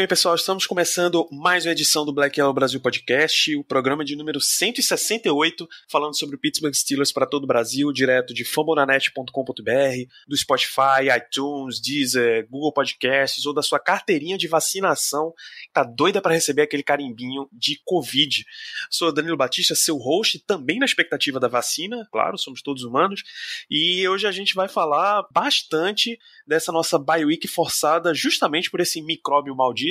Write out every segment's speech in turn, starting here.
bem, pessoal, estamos começando mais uma edição do Black Yellow Brasil Podcast, o programa de número 168, falando sobre o Pittsburgh Steelers para todo o Brasil, direto de fambonanet.com.br, do Spotify, iTunes, Deezer, Google Podcasts ou da sua carteirinha de vacinação, tá doida para receber aquele carimbinho de Covid. Sou Danilo Batista, seu host, também na expectativa da vacina, claro, somos todos humanos, e hoje a gente vai falar bastante dessa nossa bye week forçada justamente por esse micróbio maldito.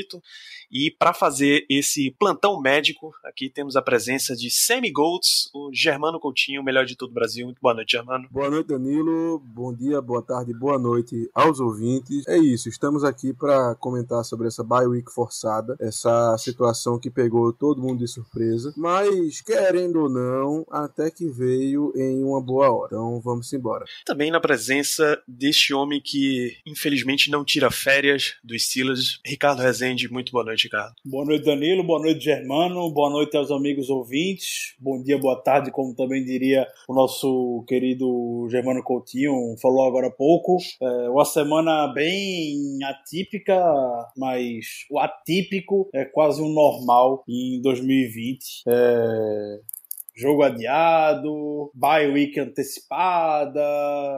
E para fazer esse plantão médico, aqui temos a presença de Semi Golds, o Germano Coutinho, o melhor de todo o Brasil. Muito boa noite, Germano. Boa noite, Danilo. Bom dia, boa tarde, boa noite aos ouvintes. É isso, estamos aqui para comentar sobre essa bye week forçada, essa situação que pegou todo mundo de surpresa, mas querendo ou não, até que veio em uma boa hora. Então vamos embora. Também na presença deste homem que infelizmente não tira férias dos Steelers, Ricardo Rezende. Muito boa noite, Ricardo. Boa noite, Danilo. Boa noite, Germano. Boa noite aos amigos ouvintes. Bom dia, boa tarde, como também diria o nosso querido Germano Coutinho, falou agora há pouco. É uma semana bem atípica, mas o atípico é quase um normal em 2020. É jogo adiado, bye week antecipada,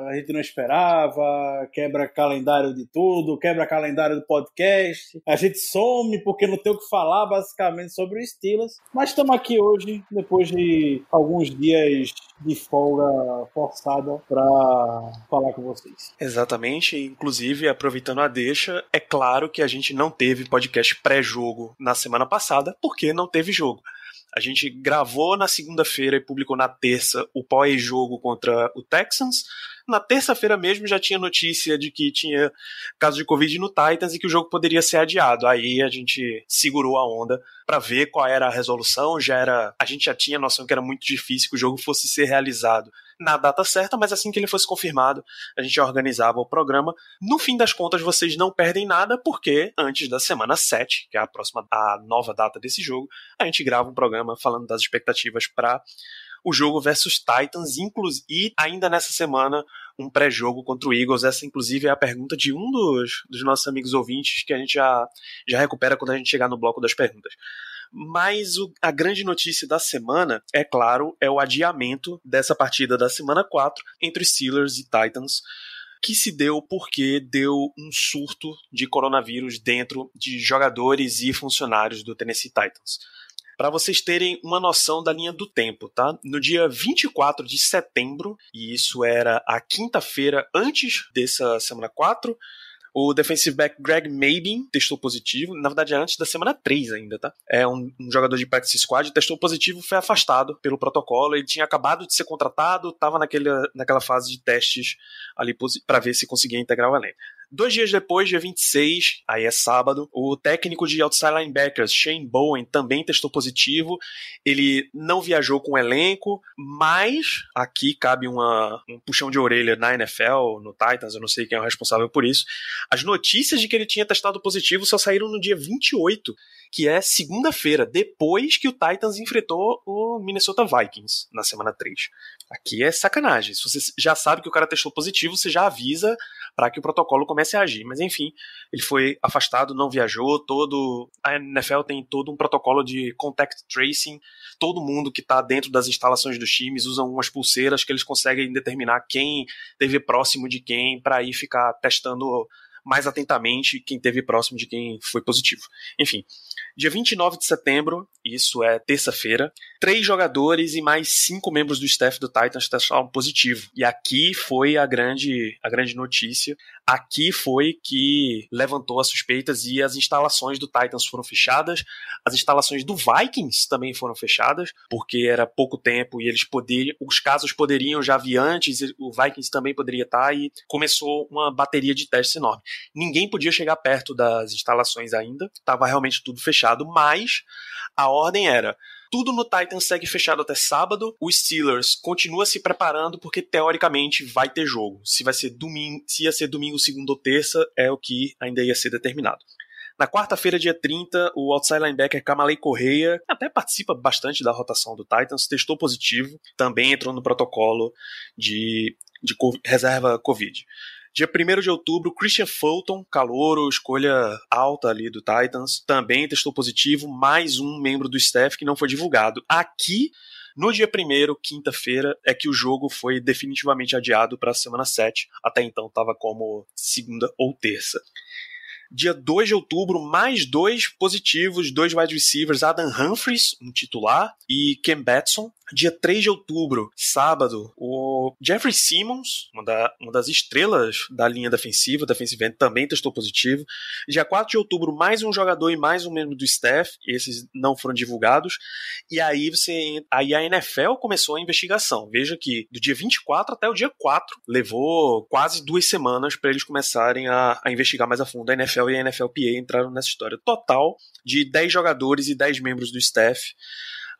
a gente não esperava, quebra calendário de tudo, quebra calendário do podcast, a gente some porque não tem o que falar basicamente sobre o Steelers, mas estamos aqui hoje, depois de alguns dias de folga forçada para falar com vocês. Exatamente, inclusive aproveitando a deixa, é claro que a gente não teve podcast pré-jogo na semana passada, porque não teve jogo. A gente gravou na segunda-feira e publicou na terça o pós-jogo contra o Texans. Na terça-feira mesmo já tinha notícia de que tinha caso de Covid no Titans e que o jogo poderia ser adiado. Aí a gente segurou a onda para ver qual era a resolução. Já era, a gente já tinha noção que era muito difícil que o jogo fosse ser realizado na data certa, mas assim que ele fosse confirmado, a gente organizava o programa. No fim das contas, vocês não perdem nada, porque antes da semana 7, que é a próxima, a nova data desse jogo, a gente grava um programa falando das expectativas para o jogo versus Titans, e ainda nessa semana um pré-jogo contra o Eagles. Essa, inclusive, é a pergunta de um dos, dos nossos amigos ouvintes que a gente já, já recupera quando a gente chegar no bloco das perguntas. Mas o, a grande notícia da semana, é claro, é o adiamento dessa partida da semana 4 entre Steelers e Titans que se deu porque deu um surto de coronavírus dentro de jogadores e funcionários do Tennessee Titans. Para vocês terem uma noção da linha do tempo, tá? No dia 24 de setembro, e isso era a quinta-feira antes dessa semana 4, o defensive back Greg Mabin testou positivo, na verdade antes da semana 3 ainda, tá? É um, um, jogador de practice squad, testou positivo, foi afastado pelo protocolo, ele tinha acabado de ser contratado, estava naquela fase de testes ali para ver se conseguia integrar o elenco. Dois dias depois, dia 26, aí é sábado, o técnico de outside linebackers, Shane Bowen, também testou positivo. Ele não viajou com o elenco, mas aqui cabe uma, um puxão de orelha na NFL, no Titans, eu não sei quem é o responsável por isso. As notícias de que ele tinha testado positivo só saíram no dia 28, que é segunda-feira, depois que o Titans enfrentou o Minnesota Vikings na semana 3. Aqui é sacanagem. Se você já sabe que o cara testou positivo, você já avisa para que o protocolo comece a agir. Mas enfim, ele foi afastado, não viajou. Todo a NFL tem todo um protocolo de contact tracing. Todo mundo que está dentro das instalações dos times usa umas pulseiras que eles conseguem determinar quem teve próximo de quem para aí ficar testando mais atentamente quem teve próximo de quem foi positivo. Enfim, dia 29 de setembro, isso é terça-feira, três jogadores e mais cinco membros do staff do Titans testaram positivo. E aqui foi a grande, a grande notícia. Aqui foi que levantou as suspeitas e as instalações do Titans foram fechadas. As instalações do Vikings também foram fechadas, porque era pouco tempo e eles poderiam, os casos poderiam já vir antes, o Vikings também poderia estar e começou uma bateria de testes enorme. Ninguém podia chegar perto das instalações ainda, estava realmente tudo fechado, mas a ordem era tudo no Titans segue fechado até sábado. O Steelers continua se preparando porque teoricamente vai ter jogo. Se vai ser domingo, se ia ser domingo, segunda ou terça, é o que ainda ia ser determinado. Na quarta-feira, dia 30, o outside linebacker Kamalei Correia até participa bastante da rotação do Titans, testou positivo, também entrou no protocolo de, de reserva Covid. Dia 1 de outubro, Christian Fulton, calouro, escolha alta ali do Titans, também testou positivo, mais um membro do staff que não foi divulgado. Aqui, no dia 1 quinta-feira, é que o jogo foi definitivamente adiado para a semana 7. Até então estava como segunda ou terça. Dia 2 de outubro, mais dois positivos, dois wide receivers, Adam Humphries, um titular, e Ken Batson. Dia 3 de outubro, sábado, o Jeffrey Simmons, uma, da, uma das estrelas da linha defensiva, defensive end, também testou positivo. Dia 4 de outubro, mais um jogador e mais um membro do staff, esses não foram divulgados. E aí você aí a NFL começou a investigação. Veja que do dia 24 até o dia 4, levou quase duas semanas para eles começarem a, a investigar mais a fundo. A NFL e a NFLPA entraram nessa história. Total de 10 jogadores e 10 membros do staff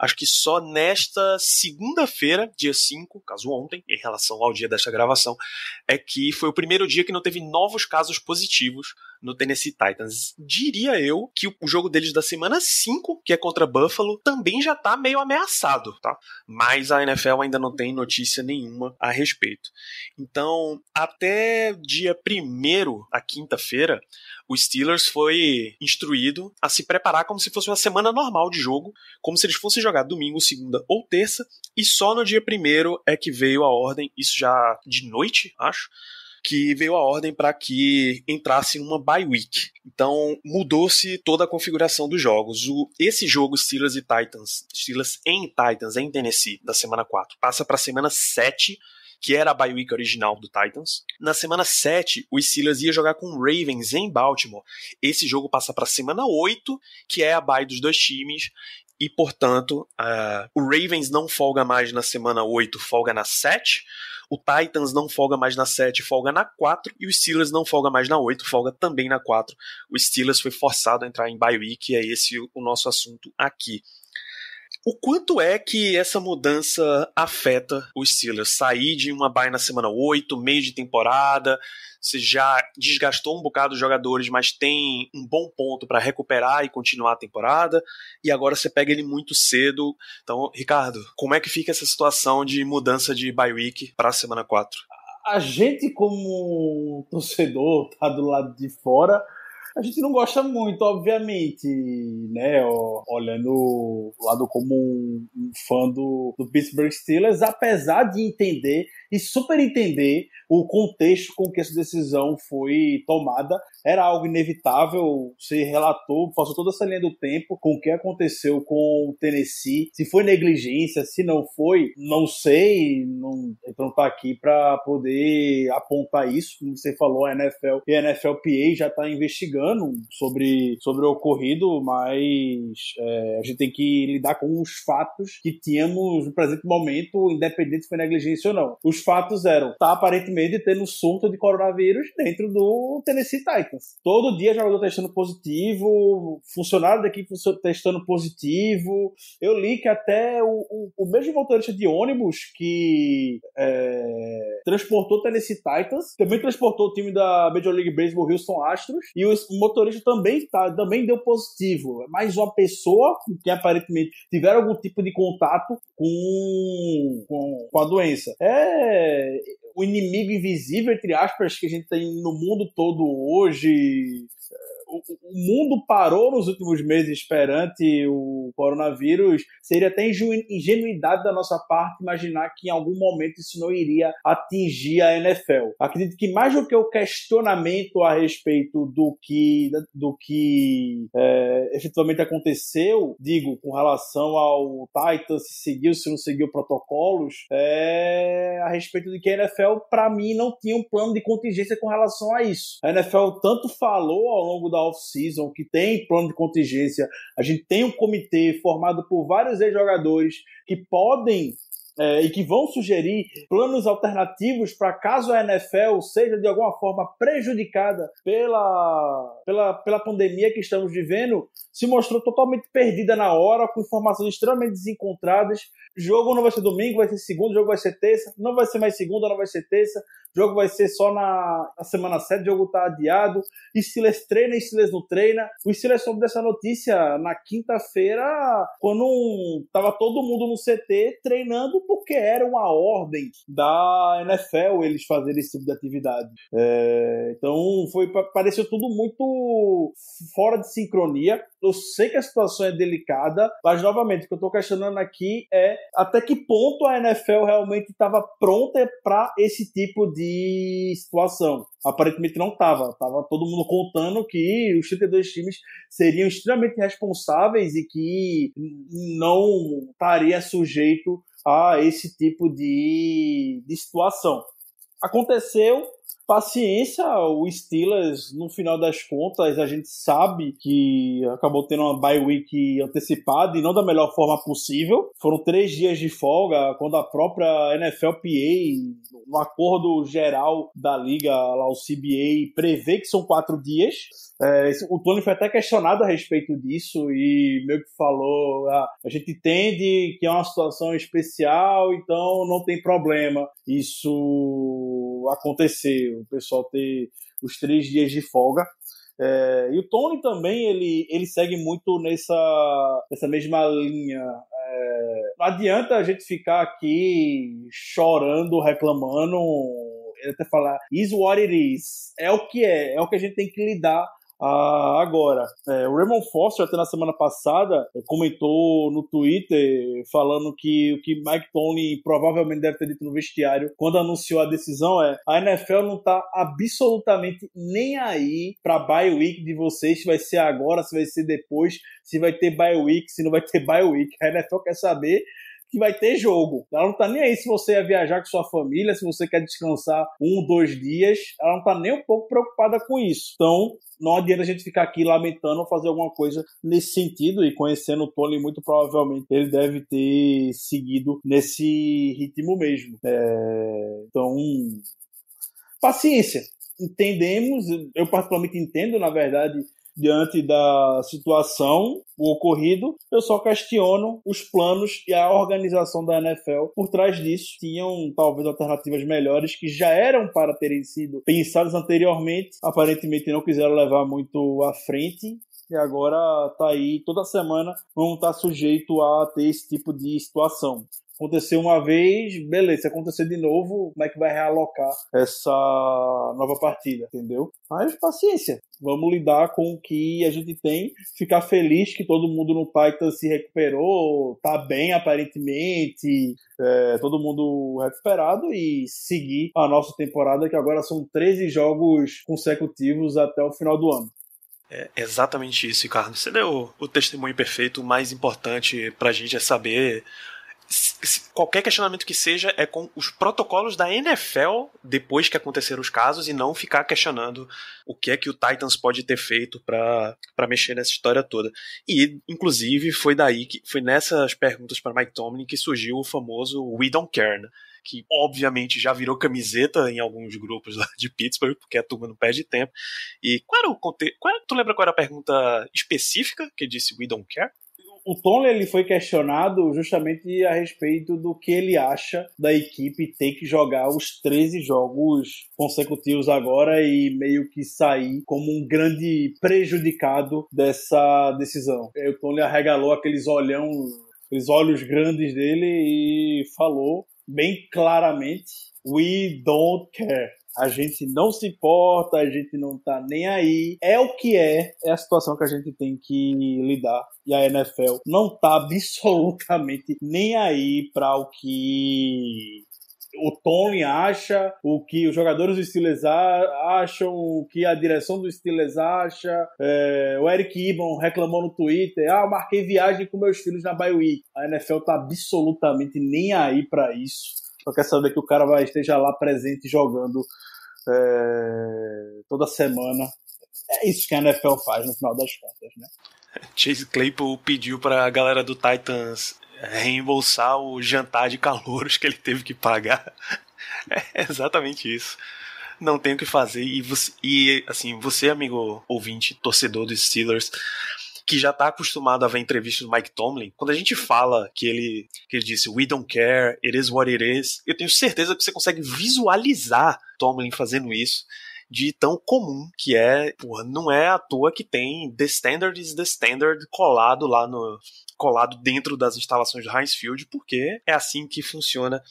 Acho que só nesta segunda-feira, dia 5, caso ontem, em relação ao dia desta gravação, é que foi o primeiro dia que não teve novos casos positivos no Tennessee Titans. Diria eu que o jogo deles da semana 5, que é contra Buffalo, também já tá meio ameaçado, tá? Mas a NFL ainda não tem notícia nenhuma a respeito. Então, até dia 1 a quinta-feira, o Steelers foi instruído a se preparar como se fosse uma semana normal de jogo, como se eles fossem jogar domingo, segunda ou terça, e só no dia primeiro é que veio a ordem, isso já de noite, acho, que veio a ordem para que entrasse uma bye week. Então mudou-se toda a configuração dos jogos. O, esse jogo Steelers e Titans, Steelers em Titans em Tennessee da semana 4, passa para a semana 7 que era a bye week original do Titans. Na semana 7, o Steelers ia jogar com o Ravens em Baltimore. Esse jogo passa para a semana 8, que é a bye dos dois times, e portanto, uh, o Ravens não folga mais na semana 8, folga na 7. O Titans não folga mais na 7, folga na 4. E o Steelers não folga mais na 8, folga também na 4. O Steelers foi forçado a entrar em bye week, e é esse o nosso assunto aqui. O quanto é que essa mudança afeta os Steelers? Sair de uma bye na semana 8, meio de temporada, você já desgastou um bocado os jogadores, mas tem um bom ponto para recuperar e continuar a temporada, e agora você pega ele muito cedo. Então, Ricardo, como é que fica essa situação de mudança de bye week para a semana 4? A gente, como torcedor, tá do lado de fora a gente não gosta muito, obviamente, né? Olhando o lado como um, fã do, do Pittsburgh Steelers, apesar de entender e super entender o contexto com que essa decisão foi tomada. Era algo inevitável, você relatou, passou toda essa linha do tempo com o que aconteceu com o Tennessee, se foi negligência, se não foi, não sei, não, então tá aqui para poder apontar isso, como você falou, a NFL e a NFLPA já está investigando sobre, sobre o ocorrido, mas é, a gente tem que lidar com os fatos que tínhamos no presente momento, independente se foi negligência ou não. Os fatos eram, tá aparentemente tendo surto de coronavírus dentro do Tennessee Titans. Todo dia jogador testando positivo, funcionário da equipe testando positivo. Eu li que até o, o, o mesmo motorista de ônibus que é, transportou Tennessee Titans, também transportou o time da Major League Baseball Houston Astros, e o, motorista também, tá, também deu positivo. Mais uma pessoa que aparentemente tiveram algum tipo de contato com, com, com a doença. É o inimigo invisível, entre aspas, que a gente tem no mundo todo hoje o, mundo parou nos últimos meses perante o coronavírus, seria até ingenuidade da nossa parte imaginar que em algum momento isso não iria atingir a NFL. Acredito que mais do que o questionamento a respeito do que, do que é, efetivamente aconteceu, digo, com relação ao Titans, se seguiu, se não seguiu protocolos, é, a respeito de que a NFL, para mim, não tinha um plano de contingência com relação a isso. A NFL tanto falou ao longo da off-season, que tem plano de contingência. A gente tem um comitê formado por vários ex-jogadores que podem é, e que vão sugerir planos alternativos para caso a NFL seja de alguma forma prejudicada pela, pela, pela pandemia que estamos vivendo, se mostrou totalmente perdida na hora, com informações extremamente desencontradas. Jogo não vai ser domingo, vai ser segundo, jogo vai ser terça, não vai ser mais segunda, não vai ser terça, jogo vai ser só na, na semana 7, o jogo tá adiado. Steelers treina, Steelers não treina. O Steelers soube dessa notícia na quinta-feira, quando um, todo mundo no CT treinando, porque era uma ordem da NFL eles fazerem esse tipo de atividade. É, então foi pareceu tudo muito fora de sincronia. Eu sei que a situação é delicada, mas novamente o que eu estou questionando aqui é até que ponto a NFL realmente estava pronta para esse tipo de situação. Aparentemente não estava. Tava todo mundo contando que os 32 times seriam extremamente responsáveis e que não estaria sujeito a esse tipo de, de situação. Aconteceu, paciência, o Steelers, no final das contas, a gente sabe que acabou tendo uma bye week antecipada e não da melhor forma possível. Foram três dias de folga, quando a própria NFLPA, no acordo geral da liga, lá o CBA, prevê que são quatro dias. É, o Tony foi até questionado a respeito disso e meio que falou: ah, a gente entende que é uma situação especial, então não tem problema isso acontecer, o pessoal ter os três dias de folga. É, e o Tony também ele, ele segue muito nessa, nessa mesma linha. É, não adianta a gente ficar aqui chorando, reclamando ele até falar is what it is. É o que é, é o que a gente tem que lidar ah, agora, é, o Raymond Foster, até na semana passada, é, comentou no Twitter falando que o que Mike Tony provavelmente deve ter dito no vestiário quando anunciou a decisão é a NFL não tá absolutamente nem aí pra bye week de vocês, se vai ser agora, se vai ser depois, se vai ter bye week, se não vai ter bye week. A NFL quer saber que vai ter jogo. Ela não tá nem aí se você ia viajar com sua família, se você quer descansar um, dois dias. Ela não tá nem um pouco preocupada com isso. Então, não adianta a gente ficar aqui lamentando ou fazer alguma coisa nesse sentido. E conhecendo o Tony, muito provavelmente ele deve ter seguido nesse ritmo mesmo. É... Então, paciência. Entendemos, eu particularmente entendo, na verdade, diante da situação, o ocorrido, eu só questiono os planos e a organização da NFL por trás disso. Tinham talvez alternativas melhores que já eram para terem sido pensadas anteriormente, aparentemente não quiseram levar muito à frente e agora tá aí toda semana vão estar sujeito a ter esse tipo de situação. Aconteceu uma vez, beleza. Se acontecer de novo, como é que vai realocar essa nova partida, entendeu? Mas paciência. Vamos lidar com o que a gente tem. Ficar feliz que todo mundo no Titan se recuperou, tá bem aparentemente, é, todo mundo recuperado e seguir a nossa temporada, que agora são 13 jogos consecutivos até o final do ano. É exatamente isso, Ricardo. Você deu o testemunho perfeito. O mais importante pra gente é saber qualquer questionamento que seja é com os protocolos da NFL depois que aconteceram os casos e não ficar questionando o que é que o Titans pode ter feito para mexer nessa história toda. E inclusive foi daí que foi nessas perguntas para Mike Tomlin que surgiu o famoso We Don't Care, né? que obviamente já virou camiseta em alguns grupos lá de Pittsburgh, porque a turma não perde tempo. E qual era o contexto? Tu lembra qual era a pergunta específica que disse We Don't Care? O Tom ele foi questionado justamente a respeito do que ele acha da equipe ter que jogar os 13 jogos consecutivos agora e meio que sair como um grande prejudicado dessa decisão. o Tony arregalou aqueles olhão, aqueles olhos grandes dele e falou bem claramente: We don't care. A gente não se importa, a gente não tá nem aí. É o que é, é a situação que a gente tem que lidar. E a NFL não tá absolutamente nem aí para o que o Tony acha, o que os jogadores do Steelers acham, o que a direção do Steelers acha. É, o Eric Ibon reclamou no Twitter: ah, eu marquei viagem com meus filhos na Week. A NFL tá absolutamente nem aí para isso só quer saber que o cara vai esteja lá presente jogando é, toda semana. É isso que a NFL faz no final das contas, né? Chase Claypool pediu para a galera do Titans reembolsar o jantar de calouros que ele teve que pagar. É exatamente isso. Não tem o que fazer. E, você, e assim, você, amigo ouvinte, torcedor dos Steelers, que já tá acostumado a ver entrevistas do Mike Tomlin, quando a gente fala que ele, que ele disse We don't care, it is what it is, eu tenho certeza que você consegue visualizar Tomlin fazendo isso de tão comum que é, porra, não é à toa que tem The Standard is the Standard colado lá no colado dentro das instalações do Heinz Field, porque é assim que funciona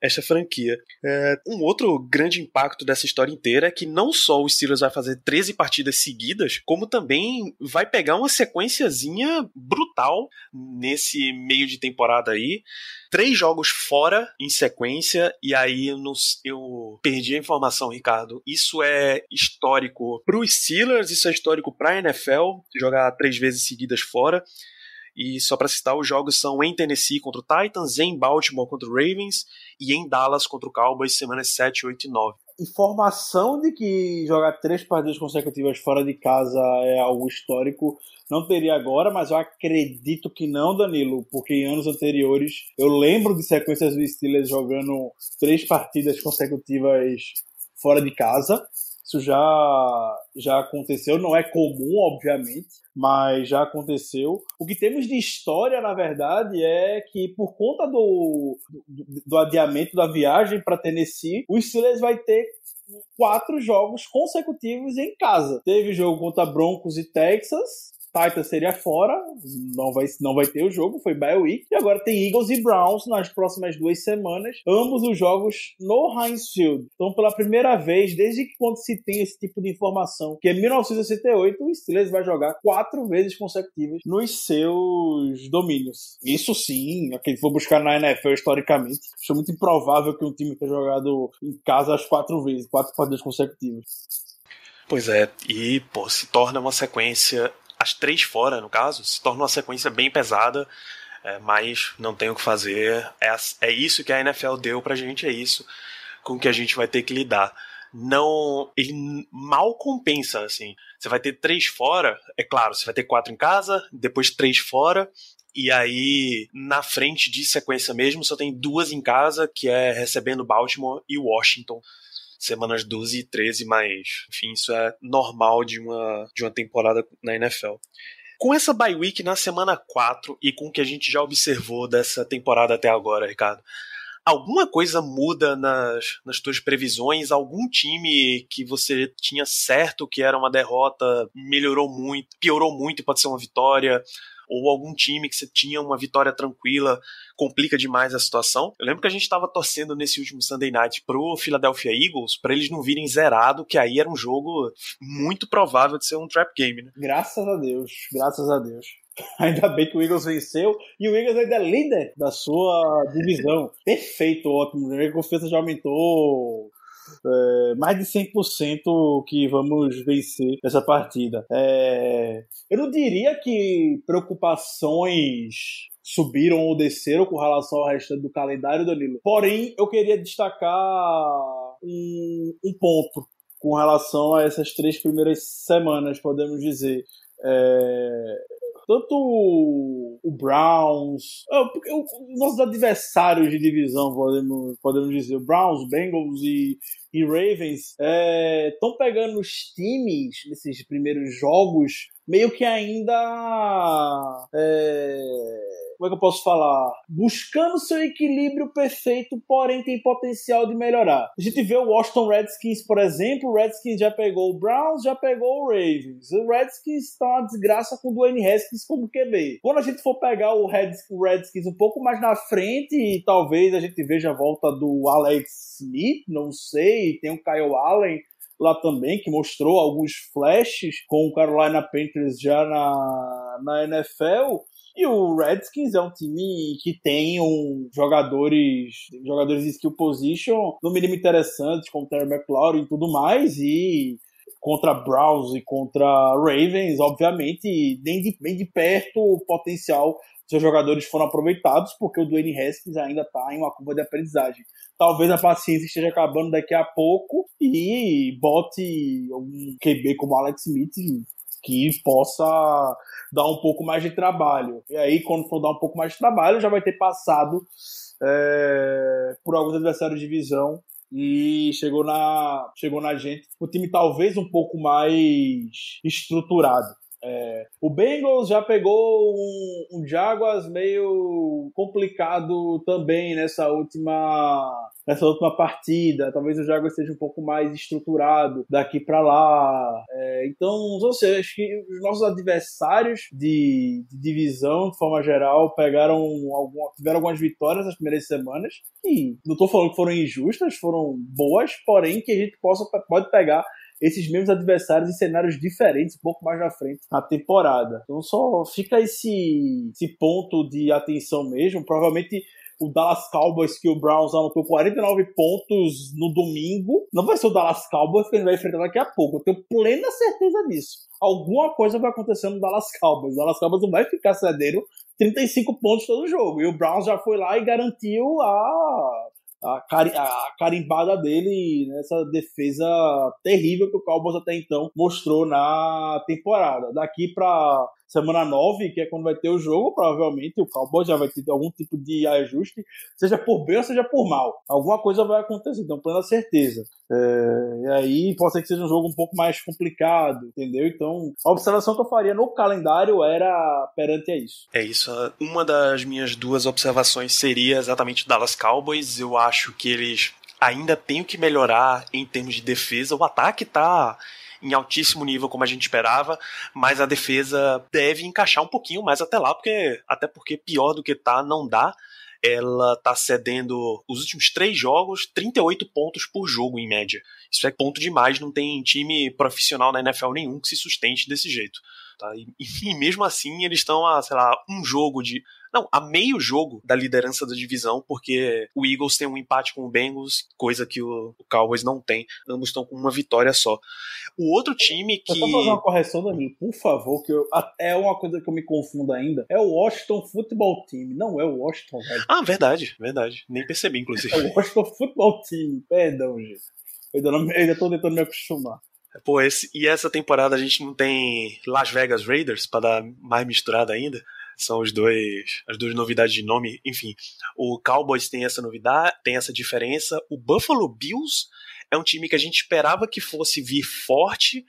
esta franquia. É, um outro grande impacto dessa história inteira é que não só o Steelers vai fazer 13 partidas seguidas, como também vai pegar uma sequenciazinha brutal nesse meio de temporada aí. Três jogos fora em sequência, e aí não, eu perdi a informação, Ricardo. Isso é histórico para os Steelers, isso é histórico para a NFL, jogar três vezes seguidas fora. E só para citar, os jogos são em Tennessee contra o Titans, em Baltimore contra o Ravens e em Dallas contra o Cowboys, semanas 7, 8 e 9. Informação de que jogar três partidas consecutivas fora de casa é algo histórico não teria agora, mas eu acredito que não, Danilo, porque em anos anteriores eu lembro de sequências do Steelers jogando três partidas consecutivas fora de casa. Isso já, já aconteceu, não é comum, obviamente, mas já aconteceu. O que temos de história, na verdade, é que por conta do, do, do adiamento da viagem para Tennessee, o Steelers vai ter quatro jogos consecutivos em casa. Teve jogo contra Broncos e Texas, Titans seria fora, não vai, não vai ter o jogo, foi bye week. E agora tem Eagles e Browns nas próximas duas semanas, ambos os jogos no Heinz Field. Então, pela primeira vez, desde que quando se tem esse tipo de informação, que é 1968, o Steelers vai jogar quatro vezes consecutivas nos seus domínios. Isso sim, é quem for buscar na NFL historicamente, acho muito improvável que um time tenha jogado em casa as quatro vezes, quatro partidas consecutivas. Pois é, e pô, se torna uma sequência as três fora, no caso, se torna uma sequência bem pesada, é, mas não tem o que fazer. É, é isso que a NFL deu pra gente, é isso com que a gente vai ter que lidar. Não. Ele mal compensa, assim. Você vai ter três fora, é claro, você vai ter quatro em casa, depois três fora, e aí, na frente de sequência mesmo, só tem duas em casa, que é recebendo Baltimore e Washington semanas 12 e 13, mas, enfim, isso é normal de uma, de uma temporada na NFL. Com essa bye week na semana 4 e com o que a gente já observou dessa temporada até agora, Ricardo, alguma coisa muda nas, nas tuas previsões? Algum time que você tinha certo que era uma derrota melhorou muito, piorou muito e pode ser uma vitória? Ou algum time que você tinha uma vitória tranquila complica demais a situação. Eu lembro que a gente estava torcendo nesse último Sunday Night pro Philadelphia Eagles para eles não virem zerado, que aí era um jogo muito provável de ser um trap game, né? Graças a Deus, graças a Deus. Ainda bem que o Eagles venceu e o Eagles ainda é líder da sua divisão. Perfeito, ótimo. A confiança já aumentou é, mais de 100% que vamos vencer essa partida. É, eu não diria que preocupações subiram ou desceram com relação ao restante do calendário, Danilo. Porém, eu queria destacar um, um ponto com relação a essas três primeiras semanas, podemos dizer. É, tanto o Browns, os nossos adversários de divisão, podemos, podemos dizer, o Browns, Bengals e, e Ravens, estão é, pegando os times nesses primeiros jogos meio que ainda. É, como é que eu posso falar? Buscando seu equilíbrio perfeito, porém tem potencial de melhorar. A gente vê o Washington Redskins, por exemplo, o Redskins já pegou o Browns, já pegou o Ravens. O Redskins está uma desgraça com o Dwayne Haskins como QB. Quando a gente for pegar o Redskins um pouco mais na frente, talvez a gente veja a volta do Alex Smith, não sei, tem o Kyle Allen, lá também, que mostrou alguns flashes com o Carolina Panthers já na, na NFL. E o Redskins é um time que tem um jogadores, jogadores de skill position no mínimo interessantes, como Terry McLaurin e tudo mais, e contra Browns e contra Ravens, obviamente, nem de, nem de perto o potencial seus jogadores foram aproveitados, porque o Dwayne Haskins ainda está em uma curva de aprendizagem. Talvez a paciência esteja acabando daqui a pouco e bote um QB como Alex Smith que possa dar um pouco mais de trabalho. E aí, quando for dar um pouco mais de trabalho, já vai ter passado é, por alguns adversários de divisão e chegou na, chegou na gente. O time talvez um pouco mais estruturado. É, o Bengals já pegou um, um Jaguars meio complicado também nessa última nessa última partida. Talvez o Jaguars seja um pouco mais estruturado daqui para lá. É, então, ou seja, acho que os nossos adversários de, de, divisão, de forma geral, pegaram tiveram algumas vitórias nas primeiras semanas e não estou falando que foram injustas, foram boas, porém que a gente possa pode pegar esses mesmos adversários em cenários diferentes um pouco mais na frente na temporada. Então só fica esse, esse ponto de atenção mesmo. Provavelmente o Dallas Cowboys que o Browns anotou 49 pontos no domingo. Não vai ser o Dallas Cowboys que gente vai enfrentar daqui a pouco. Eu tenho plena certeza disso. Alguma coisa vai acontecer no Dallas Cowboys. O Dallas Cowboys não vai ficar cedendo 35 pontos todo jogo. E o Browns já foi lá e garantiu a a, cari a carimbada dele nessa defesa terrível que o Cowboys até então mostrou na temporada. Daqui para semana 9, que é quando vai ter o jogo, provavelmente o Cowboys já vai ter algum tipo de ajuste, seja por bem ou seja por mal. Alguma coisa vai acontecer, então plena certeza. É, e aí pode ser que seja um jogo um pouco mais complicado, entendeu? Então, a observação que eu faria no calendário era perante a isso. É isso. Uma das minhas duas observações seria exatamente o Dallas Cowboys. Eu acho que eles ainda têm que melhorar em termos de defesa. O ataque tá em altíssimo nível como a gente esperava, mas a defesa deve encaixar um pouquinho mais até lá, porque até porque pior do que tá não dá. Ela tá cedendo os últimos três jogos 38 pontos por jogo em média. Isso é ponto demais, não tem time profissional na NFL nenhum que se sustente desse jeito. Tá? E, e mesmo assim eles estão a, sei lá, um jogo de não, a meio jogo da liderança da divisão, porque o Eagles tem um empate com o Bengals, coisa que o, o Cowboys não tem. Ambos estão com uma vitória só. O outro time que. Eu só fazer uma correção, Danilo, por favor, que eu, é uma coisa que eu me confundo ainda. É o Washington Football Team, não é o Washington. Ah, verdade, verdade. Nem percebi, inclusive. É o Washington Football Team, perdão, gente. Eu ainda, não, eu ainda tô tentando me acostumar. Pô, esse, e essa temporada a gente não tem Las Vegas Raiders para dar mais misturada ainda são os dois as duas novidades de nome. Enfim, o Cowboys tem essa novidade, tem essa diferença. O Buffalo Bills é um time que a gente esperava que fosse vir forte,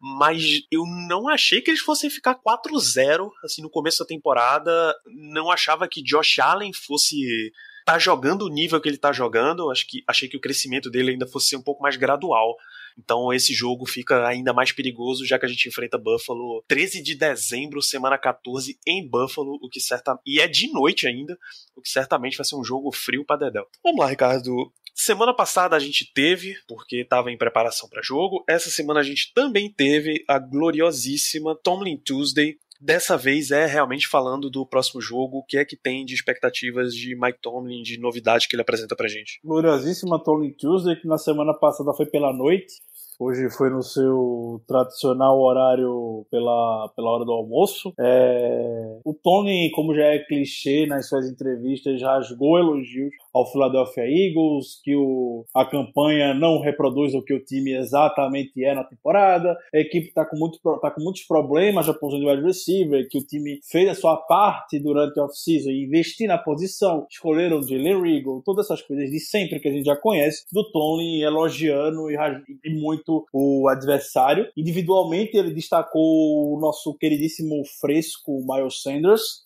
mas eu não achei que eles fossem ficar 4-0 assim no começo da temporada. Não achava que Josh Allen fosse tá jogando o nível que ele tá jogando. Acho que achei que o crescimento dele ainda fosse um pouco mais gradual. Então esse jogo fica ainda mais perigoso, já que a gente enfrenta Buffalo 13 de dezembro, semana 14, em Buffalo, o que certa e é de noite ainda, o que certamente vai ser um jogo frio para Dedel. Vamos lá, Ricardo. Semana passada a gente teve, porque estava em preparação para jogo. Essa semana a gente também teve a gloriosíssima Tomlin Tuesday, Dessa vez é realmente falando do próximo jogo, o que é que tem de expectativas de Mike Tomlin, de novidade que ele apresenta pra gente. Gloriosíssima Tomlin Tuesday, que na semana passada foi pela noite. Hoje foi no seu tradicional horário pela, pela hora do almoço. É... O Tony, como já é clichê nas suas entrevistas, rasgou elogios ao Philadelphia Eagles, que o, a campanha não reproduz o que o time exatamente é na temporada. A equipe está com, muito, tá com muitos problemas na posição de wide receiver, que o time fez a sua parte durante a off-season investir na posição. Escolheram Jalen Regal, todas essas coisas de sempre que a gente já conhece, do Tony elogiando e, e muito muito o adversário. Individualmente, ele destacou o nosso queridíssimo fresco Miles Sanders,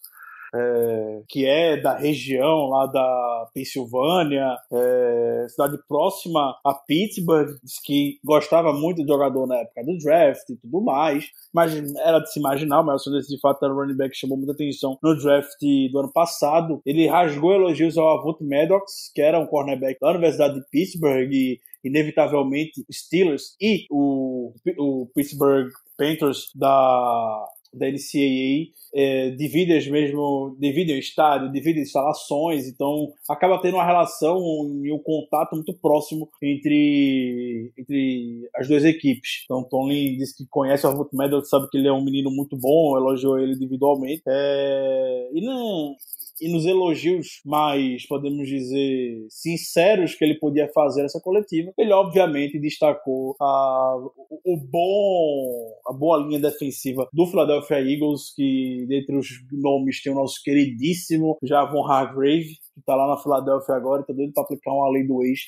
é, que é da região lá da Pensilvânia, é, cidade próxima a Pittsburgh, que gostava muito do jogador na época do draft e tudo mais, mas era de se imaginar, o de fato era um running back que chamou muita atenção no draft do ano passado. Ele rasgou elogios ao Avut Maddox, que era um cornerback da Universidade de Pittsburgh e inevitavelmente Steelers e o, o Pittsburgh Panthers da, da NCAA é, dividem mesmo, dividem o estádio, dividem instalações, então acaba tendo uma relação e um contato muito próximo entre, entre as duas equipes. Então Tony disse que conhece o Arvoot Medal, sabe que ele é um menino muito bom, elogiou ele individualmente. É, e não e nos elogios mais, podemos dizer, sinceros que ele podia fazer essa coletiva, ele obviamente destacou a, o bom, a boa linha defensiva do Philadelphia Eagles, que dentre os nomes tem o nosso queridíssimo Javon Hargrave, que está lá na Philadelphia agora e tá doido para aplicar uma lei do ex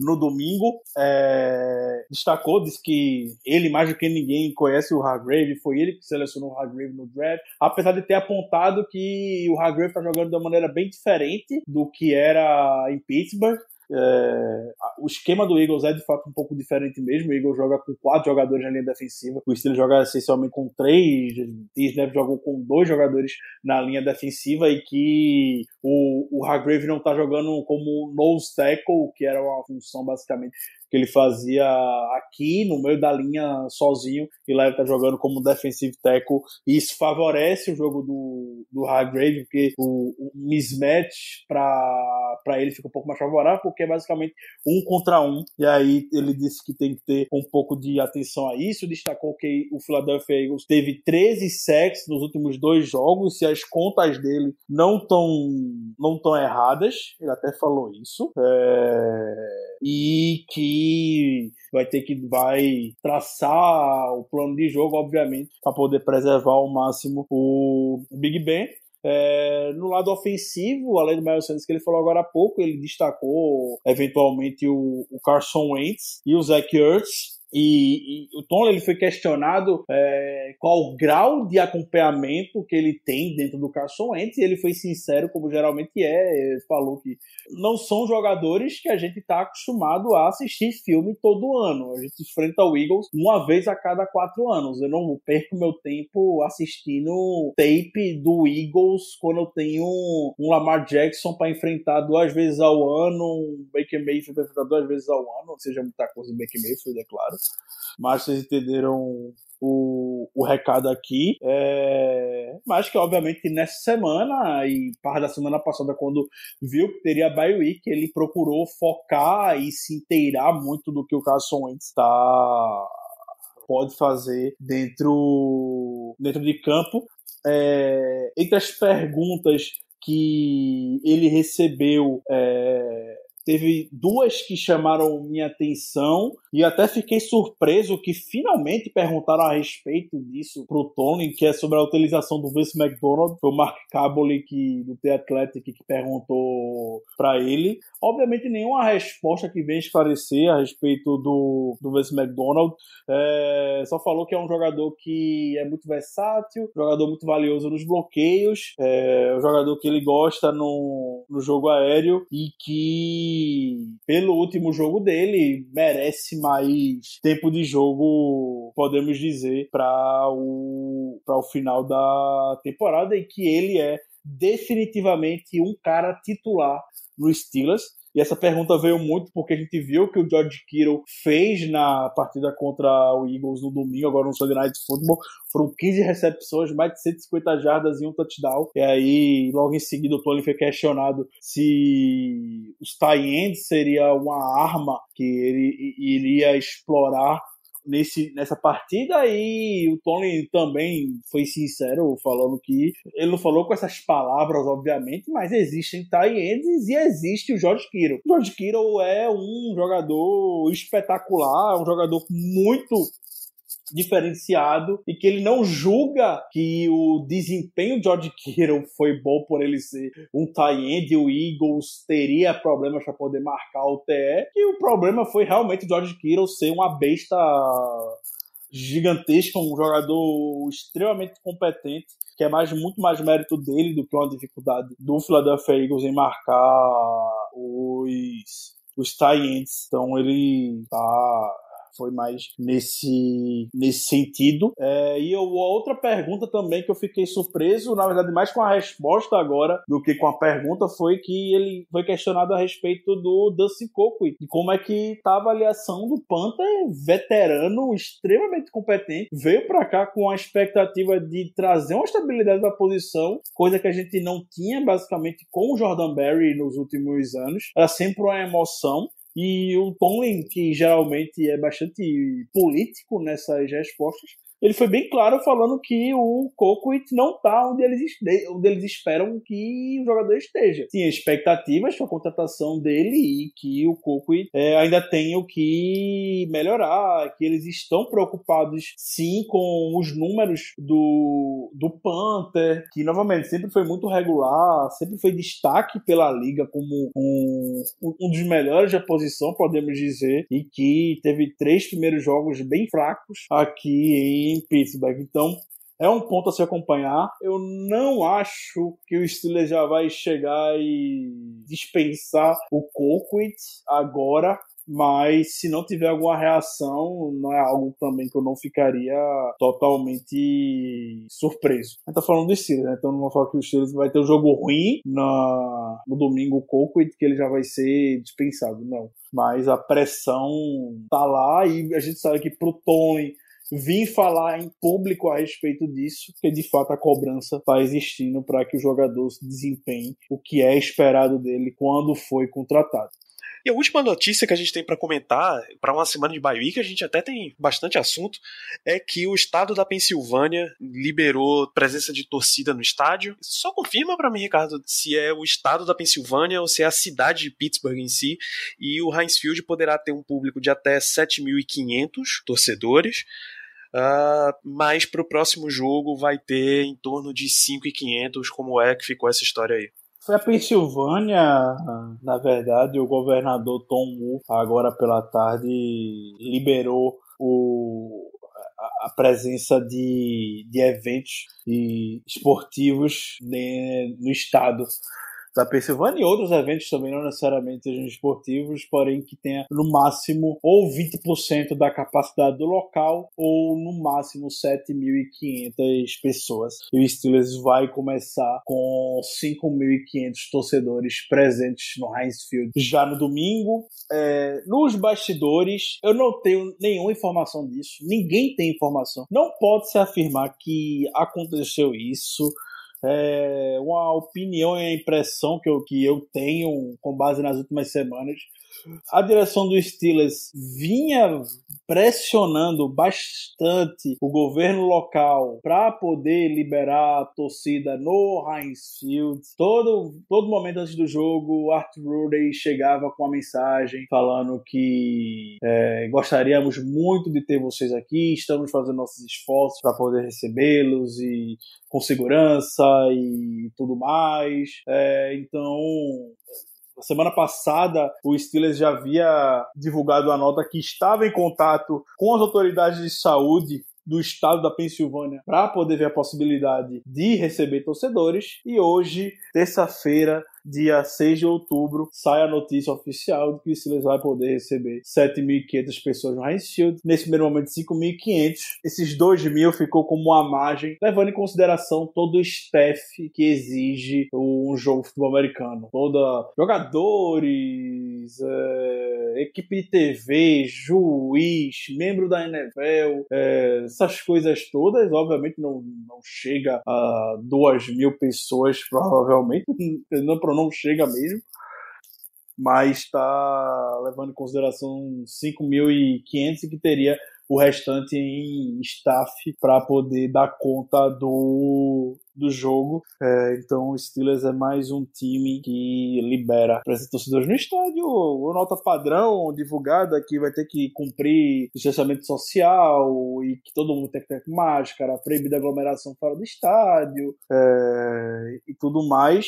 no domingo. É, destacou, disse que ele, mais do que ninguém, conhece o Hargrave, foi ele que selecionou o Hargrave no draft, apesar de ter apontado que o Hargrave está jogando de uma maneira bem diferente do que era em Pittsburgh. É, o esquema do Eagles é de fato um pouco diferente mesmo. O Eagles joga com quatro jogadores na linha defensiva. O Steelers joga essencialmente com três. O Snap jogou com dois jogadores na linha defensiva e que o, o Hargrave não está jogando como nose tackle, que era uma função basicamente que ele fazia aqui no meio da linha sozinho e lá ele tá jogando como defensive tackle. E isso favorece o jogo do, do Hargrave porque o, o mismatch para ele fica um pouco mais favorável porque é basicamente um contra um. E aí ele disse que tem que ter um pouco de atenção a isso. Destacou que o Philadelphia Eagles teve 13 sacks nos últimos dois jogos se as contas dele não estão não tão erradas. Ele até falou isso. É e que vai ter que vai traçar o plano de jogo, obviamente, para poder preservar ao máximo o Big Ben. É, no lado ofensivo, além do Miles Sanders que ele falou agora há pouco, ele destacou eventualmente o, o Carson Wentz e o Zach Ertz, e, e, o Tom ele foi questionado é, qual o grau de acompanhamento que ele tem dentro do Carson Wentz e ele foi sincero como geralmente é, falou que não são jogadores que a gente está acostumado a assistir filme todo ano. A gente enfrenta o Eagles uma vez a cada quatro anos. Eu não perco meu tempo assistindo tape do Eagles quando eu tenho um Lamar Jackson para enfrentar duas vezes ao ano, um Baker Mayfield para enfrentar duas vezes ao ano, seja, muita coisa do Baker Mayfield, é claro mas vocês entenderam o, o recado aqui. É, mas que, obviamente, nessa semana e parte da semana passada, quando viu que teria a bye week, ele procurou focar e se inteirar muito do que o Carson Wentz está pode fazer dentro, dentro de campo. É, entre as perguntas que ele recebeu é, teve duas que chamaram minha atenção e até fiquei surpreso que finalmente perguntaram a respeito disso pro Tony, que é sobre a utilização do Vince McDonald. Foi o Mark Caboli que, do The Athletic que perguntou para ele. Obviamente nenhuma resposta que vem esclarecer a respeito do, do Vince McDonald. É, só falou que é um jogador que é muito versátil, jogador muito valioso nos bloqueios, é um jogador que ele gosta no, no jogo aéreo e que pelo último jogo dele, merece mais tempo de jogo, podemos dizer, para o, o final da temporada e que ele é definitivamente um cara titular no Steelers. E essa pergunta veio muito porque a gente viu que o George Kittle fez na partida contra o Eagles no domingo, agora no Sunday Night Football. Foram 15 recepções, mais de 150 jardas e um touchdown. E aí, logo em seguida, o Tony foi questionado se os tie seria uma arma que ele iria explorar nesse, nessa partida e o Tony também foi sincero falando que ele não falou com essas palavras, obviamente, mas existem tie ends e existe o George Kittle. O George Kittle é um jogador espetacular, é um jogador muito diferenciado e que ele não julga que o desempenho de George Kittle foi bom por ele ser um tie end e o Eagles teria problemas para poder marcar o TE, e o problema foi realmente o George Kittle ser uma besta gigantesca, um jogador extremamente competente, que é mais muito mais mérito dele do que uma dificuldade do Philadelphia Eagles em marcar os os tie ends. Então ele tá foi mais nesse, nesse sentido. É, e eu, outra pergunta também que eu fiquei surpreso, na verdade, mais com a resposta agora do que com a pergunta, foi que ele foi questionado a respeito do Dustin Coco e como é que tá a avaliação do Panther, veterano, extremamente competente, veio para cá com a expectativa de trazer uma estabilidade da posição, coisa que a gente não tinha basicamente com o Jordan Berry nos últimos anos. Era sempre uma emoção. E o Tomlin, que geralmente é bastante político nessas respostas, ele foi bem claro falando que o Colquitt não tá onde eles, onde eles esperam que o jogador esteja. Tinha expectativas para a contratação dele e que o Colquitt é, ainda tem o que melhorar, que eles estão preocupados sim com os números do, do Panther, que novamente sempre foi muito regular, sempre foi destaque pela liga como um, um dos melhores da posição, podemos dizer, e que teve três primeiros jogos bem fracos aqui em Pittsburgh. Então, é um ponto a se acompanhar. Eu não acho que o Steelers já vai chegar e dispensar o Colquitt agora, mas se não tiver alguma reação, não é algo também que eu não ficaria totalmente surpreso. A gente tá falando do Steelers, né? Então não vou falar que o Steelers vai ter um jogo ruim na, no domingo o Colquitt, que ele já vai ser dispensado, não. Mas a pressão tá lá e a gente sabe que pro Tony vir falar em público a respeito disso, porque de fato a cobrança está existindo para que o jogador desempenhe o que é esperado dele quando foi contratado. E a última notícia que a gente tem para comentar, para uma semana de bye week, a gente até tem bastante assunto, é que o estado da Pensilvânia liberou presença de torcida no estádio. Só confirma para mim, Ricardo, se é o estado da Pensilvânia ou se é a cidade de Pittsburgh em si. E o Heinz Field poderá ter um público de até 7.500 torcedores. Uh, mas para o próximo jogo vai ter em torno de 5.500, como é que ficou essa história aí? Foi a Pensilvânia, na verdade, o governador Tom Wolf, agora pela tarde, liberou o, a, presença de, de eventos e esportivos no estado da Pensilvânia e outros eventos também, não necessariamente sejam esportivos, porém que tenha no máximo ou 20% da capacidade do local ou no máximo 7.500 pessoas. E o Steelers vai começar com 5.500 torcedores presentes no Heinz Field já no domingo. É, nos bastidores, eu não tenho nenhuma informação disso, ninguém tem informação. Não pode se afirmar que aconteceu isso é uma opinião e impressão que eu, que eu tenho com base nas últimas semanas a direção do Steelers vinha pressionando bastante o governo local para poder liberar a torcida no Heinz Field. Todo, todo momento antes do jogo, Art Rudy chegava com a mensagem falando que é, gostaríamos muito de ter vocês aqui, estamos fazendo nossos esforços para poder recebê-los e com segurança e tudo mais. É, então na semana passada, o Steelers já havia divulgado a nota que estava em contato com as autoridades de saúde do estado da Pensilvânia para poder ver a possibilidade de receber torcedores. E hoje, terça-feira, dia 6 de outubro, sai a notícia oficial de que o Steelers vai poder receber 7.500 pessoas no Heinz Field. Nesse primeiro momento, 5.500. Esses 2.000 ficou como uma margem, levando em consideração todo o staff que exige um jogo de futebol americano. Toda jogadores, é, equipe de TV, juiz, membro da NFL, é, essas coisas todas, obviamente não, não chega a 2 mil pessoas, provavelmente, não, não chega mesmo, mas está levando em consideração 5.500 que teria o restante em staff para poder dar conta do, do jogo. É, então o Steelers é mais um time que libera presença torcedores no estádio. O nota padrão divulgada que vai ter que cumprir distanciamento social e que todo mundo tem que ter máscara, proibida aglomeração fora do estádio é, e tudo mais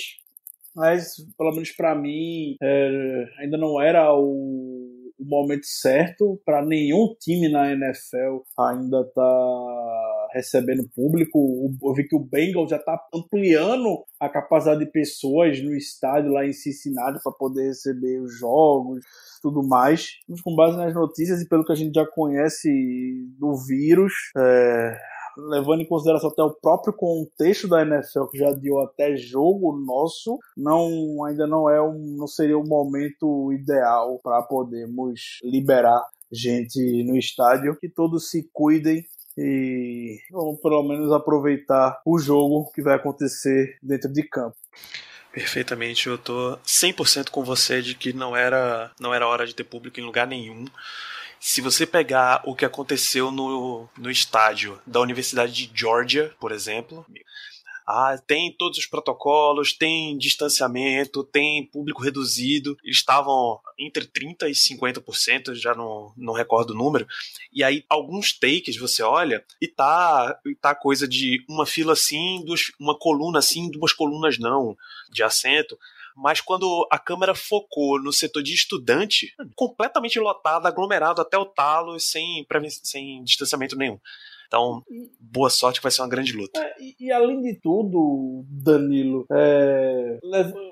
mas pelo menos para mim é, ainda não era o, o momento certo para nenhum time na NFL ainda tá recebendo público. Eu vi que o Bengals já está ampliando a capacidade de pessoas no estádio lá em Cincinnati para poder receber os jogos, tudo mais. Mas com base nas notícias e pelo que a gente já conhece do vírus, é, levando em consideração até o próprio contexto da NFL, que já deu até jogo nosso, não ainda não é um, não seria o momento ideal para podermos liberar gente no estádio. Que todos se cuidem e vamos pelo menos aproveitar o jogo que vai acontecer dentro de campo. Perfeitamente, eu tô 100% com você de que não era não era hora de ter público em lugar nenhum Se você pegar o que aconteceu no, no estádio da Universidade de Georgia, por exemplo, ah, tem todos os protocolos, tem distanciamento, tem público reduzido. Eles estavam entre 30% e 50%, já não, não recordo o número. E aí, alguns takes você olha e tá, e tá coisa de uma fila assim, duas, uma coluna assim, duas colunas não, de assento mas quando a câmera focou no setor de estudante, completamente lotado, aglomerado até o talo, sem, sem distanciamento nenhum. Então, boa sorte que vai ser uma grande luta. É, e, e, além de tudo, Danilo, é,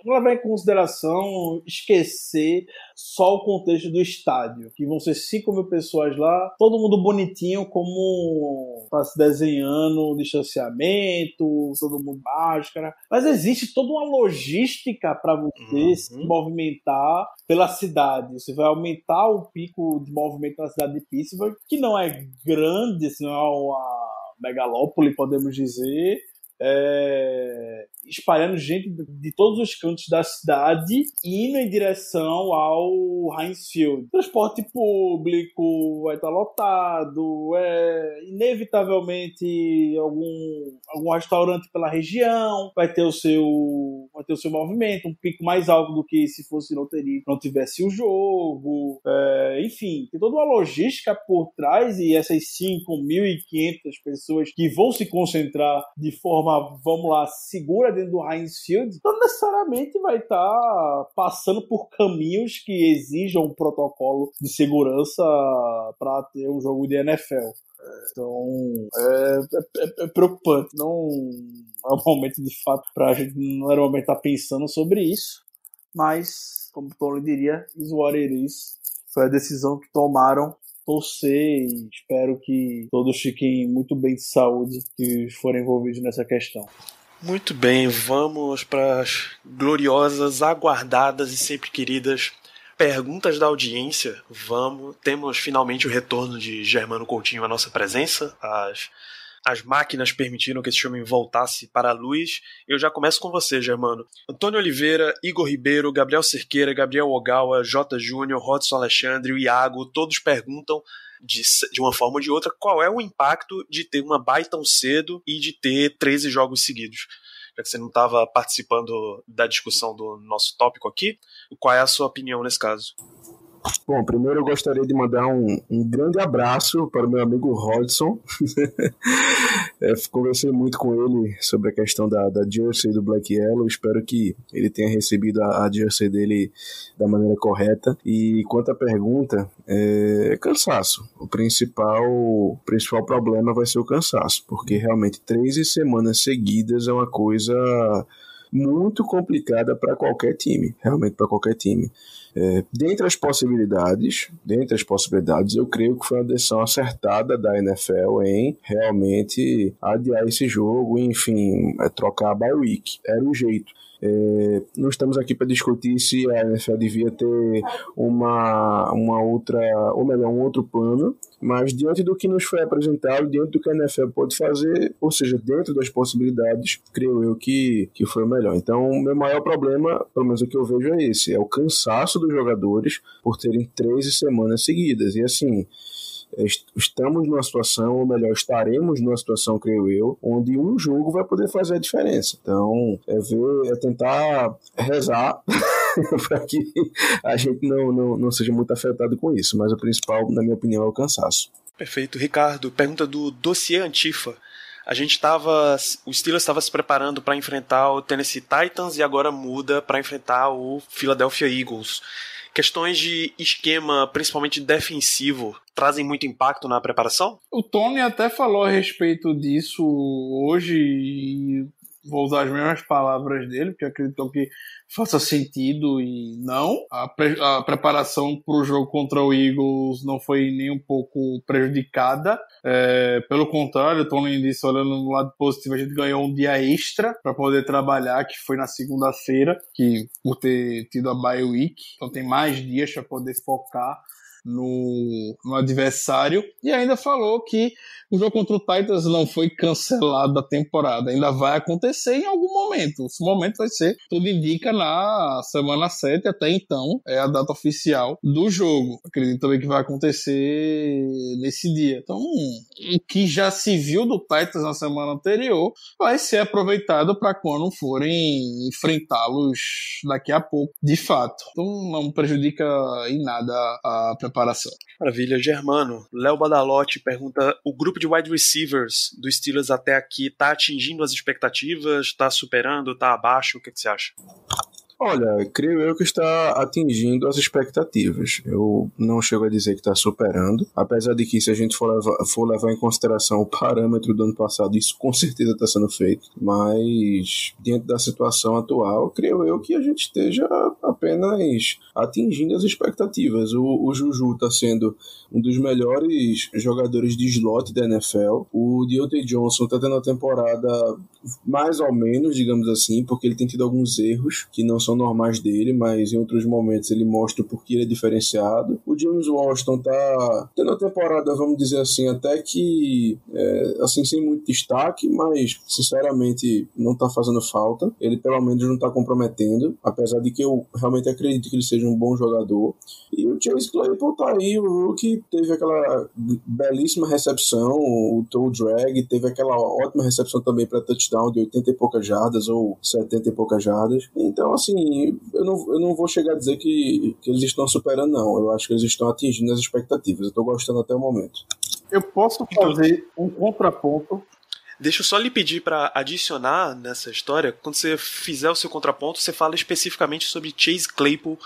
levar em consideração esquecer só o contexto do estádio, que vão ser 5 mil pessoas lá, todo mundo bonitinho, como tá se desenhando, distanciamento, todo mundo máscara. Mas existe toda uma logística para você uhum. se movimentar pela cidade. Você vai aumentar o pico de movimento na cidade de Pittsburgh, que não é grande, assim, não é uma megalópole, podemos dizer, é, espalhando gente de todos os cantos da cidade, indo em direção ao Heinz Field. Transporte público vai estar lotado, é, inevitavelmente algum, algum restaurante pela região vai ter o seu vai ter o seu movimento, um pico mais alto do que se fosse loteria não tivesse o jogo, é, enfim, tem toda uma logística por trás e essas 5.500 pessoas que vão se concentrar de forma, vamos lá, segura dentro do Heinz Field, não necessariamente vai estar tá passando por caminhos que exijam um protocolo de segurança para ter um jogo de NFL. Então, é, é, é, preocupante. Não é um momento de fato para a gente, não era o momento estar tá pensando sobre isso, mas, como o Tony diria, is what it is. Foi a decisão que tomaram torcer e espero que todos fiquem muito bem de saúde que forem envolvidos nessa questão. Muito bem, vamos para as gloriosas, aguardadas e sempre queridas perguntas da audiência. Vamos, temos finalmente o retorno de Germano Coutinho à nossa presença. As, as máquinas permitiram que esse homem voltasse para a luz. Eu já começo com você, Germano. Antônio Oliveira, Igor Ribeiro, Gabriel Cerqueira, Gabriel Ogawa, J. Júnior, Rodson Alexandre, Iago, todos perguntam de, de uma forma ou de outra, qual é o impacto de ter uma bye tão cedo e de ter 13 jogos seguidos? Já que você não estava participando da discussão do nosso tópico aqui, qual é a sua opinião nesse caso? Bom, primeiro eu gostaria de mandar um, um grande abraço para o meu amigo Rodson. é, conversei muito com ele sobre a questão da, da jersey do Black Yellow. Espero que ele tenha recebido a, a jersey dele da maneira correta. E quanto à pergunta, é cansaço. O principal, o principal problema vai ser o cansaço, porque realmente 13 semanas seguidas é uma coisa muito complicada para qualquer time, realmente para qualquer time. É, dentre as possibilidades, dentre as possibilidades, eu creio que foi uma decisão acertada da NFL em realmente adiar esse jogo, enfim, é, trocar a bye week. Era o jeito. É, não estamos aqui para discutir se a NFL devia ter uma, uma outra, ou melhor, um outro plano, mas diante do que nos foi apresentado, diante do que a NFL pode fazer, ou seja, dentro das possibilidades, creio eu que, que foi o melhor. Então, meu maior problema, pelo menos o que eu vejo é esse, é o cansaço dos jogadores por terem 13 semanas seguidas. E assim, estamos numa situação, ou melhor, estaremos numa situação, creio eu, onde um jogo vai poder fazer a diferença. Então, é ver, é tentar rezar para que a gente não, não, não seja muito afetado com isso. Mas o principal, na minha opinião, é o cansaço. Perfeito. Ricardo, pergunta do dossiê Antifa. A gente estava. O Steelers estava se preparando para enfrentar o Tennessee Titans e agora muda para enfrentar o Philadelphia Eagles. Questões de esquema, principalmente defensivo, trazem muito impacto na preparação? O Tony até falou a respeito disso hoje vou usar as mesmas palavras dele, porque acredito que faça sentido e não. A, pre a preparação para o jogo contra o Eagles não foi nem um pouco prejudicada. É, pelo contrário, o Tony disse, olhando no lado positivo, a gente ganhou um dia extra para poder trabalhar, que foi na segunda-feira, que por ter tido a bye week, então tem mais dias para poder focar no, no adversário e ainda falou que o jogo contra o Titans não foi cancelado da temporada, ainda vai acontecer em algum momento. Esse momento vai ser, tudo indica, na semana 7, até então é a data oficial do jogo. Acredito também que vai acontecer nesse dia. Então, o que já se viu do Titans na semana anterior vai ser aproveitado para quando forem enfrentá-los daqui a pouco, de fato. Então, não prejudica em nada a preparação. Maravilha, Germano. Léo Badalotti pergunta: o grupo de wide receivers do Steelers até aqui está atingindo as expectativas, está superando, está abaixo? O que, que você acha? Olha, creio eu que está atingindo as expectativas. Eu não chego a dizer que está superando, apesar de que se a gente for levar, for levar em consideração o parâmetro do ano passado, isso com certeza está sendo feito. Mas diante da situação atual, creio eu que a gente esteja apenas atingindo as expectativas. O, o Juju está sendo um dos melhores jogadores de slot da NFL. O Deontay Johnson está tendo uma temporada mais ou menos, digamos assim, porque ele tem tido alguns erros que não são normais dele, mas em outros momentos ele mostra porque ele é diferenciado. O James Washington tá tendo uma temporada, vamos dizer assim, até que é, assim sem muito destaque, mas sinceramente não tá fazendo falta. Ele pelo menos não tá comprometendo, apesar de que eu realmente acredito que ele seja um bom jogador. E o Chase Claypool tá aí, o rookie teve aquela belíssima recepção, o toe drag, teve aquela ótima recepção também para touchdown de 80 e poucas jardas ou 70 e poucas jardas. Então, assim, eu não, eu não vou chegar a dizer que, que eles estão superando, não. Eu acho que eles estão atingindo as expectativas. Eu tô gostando até o momento. Eu posso fazer um contraponto Deixa eu só lhe pedir para adicionar nessa história, quando você fizer o seu contraponto, você fala especificamente sobre Chase Claypool.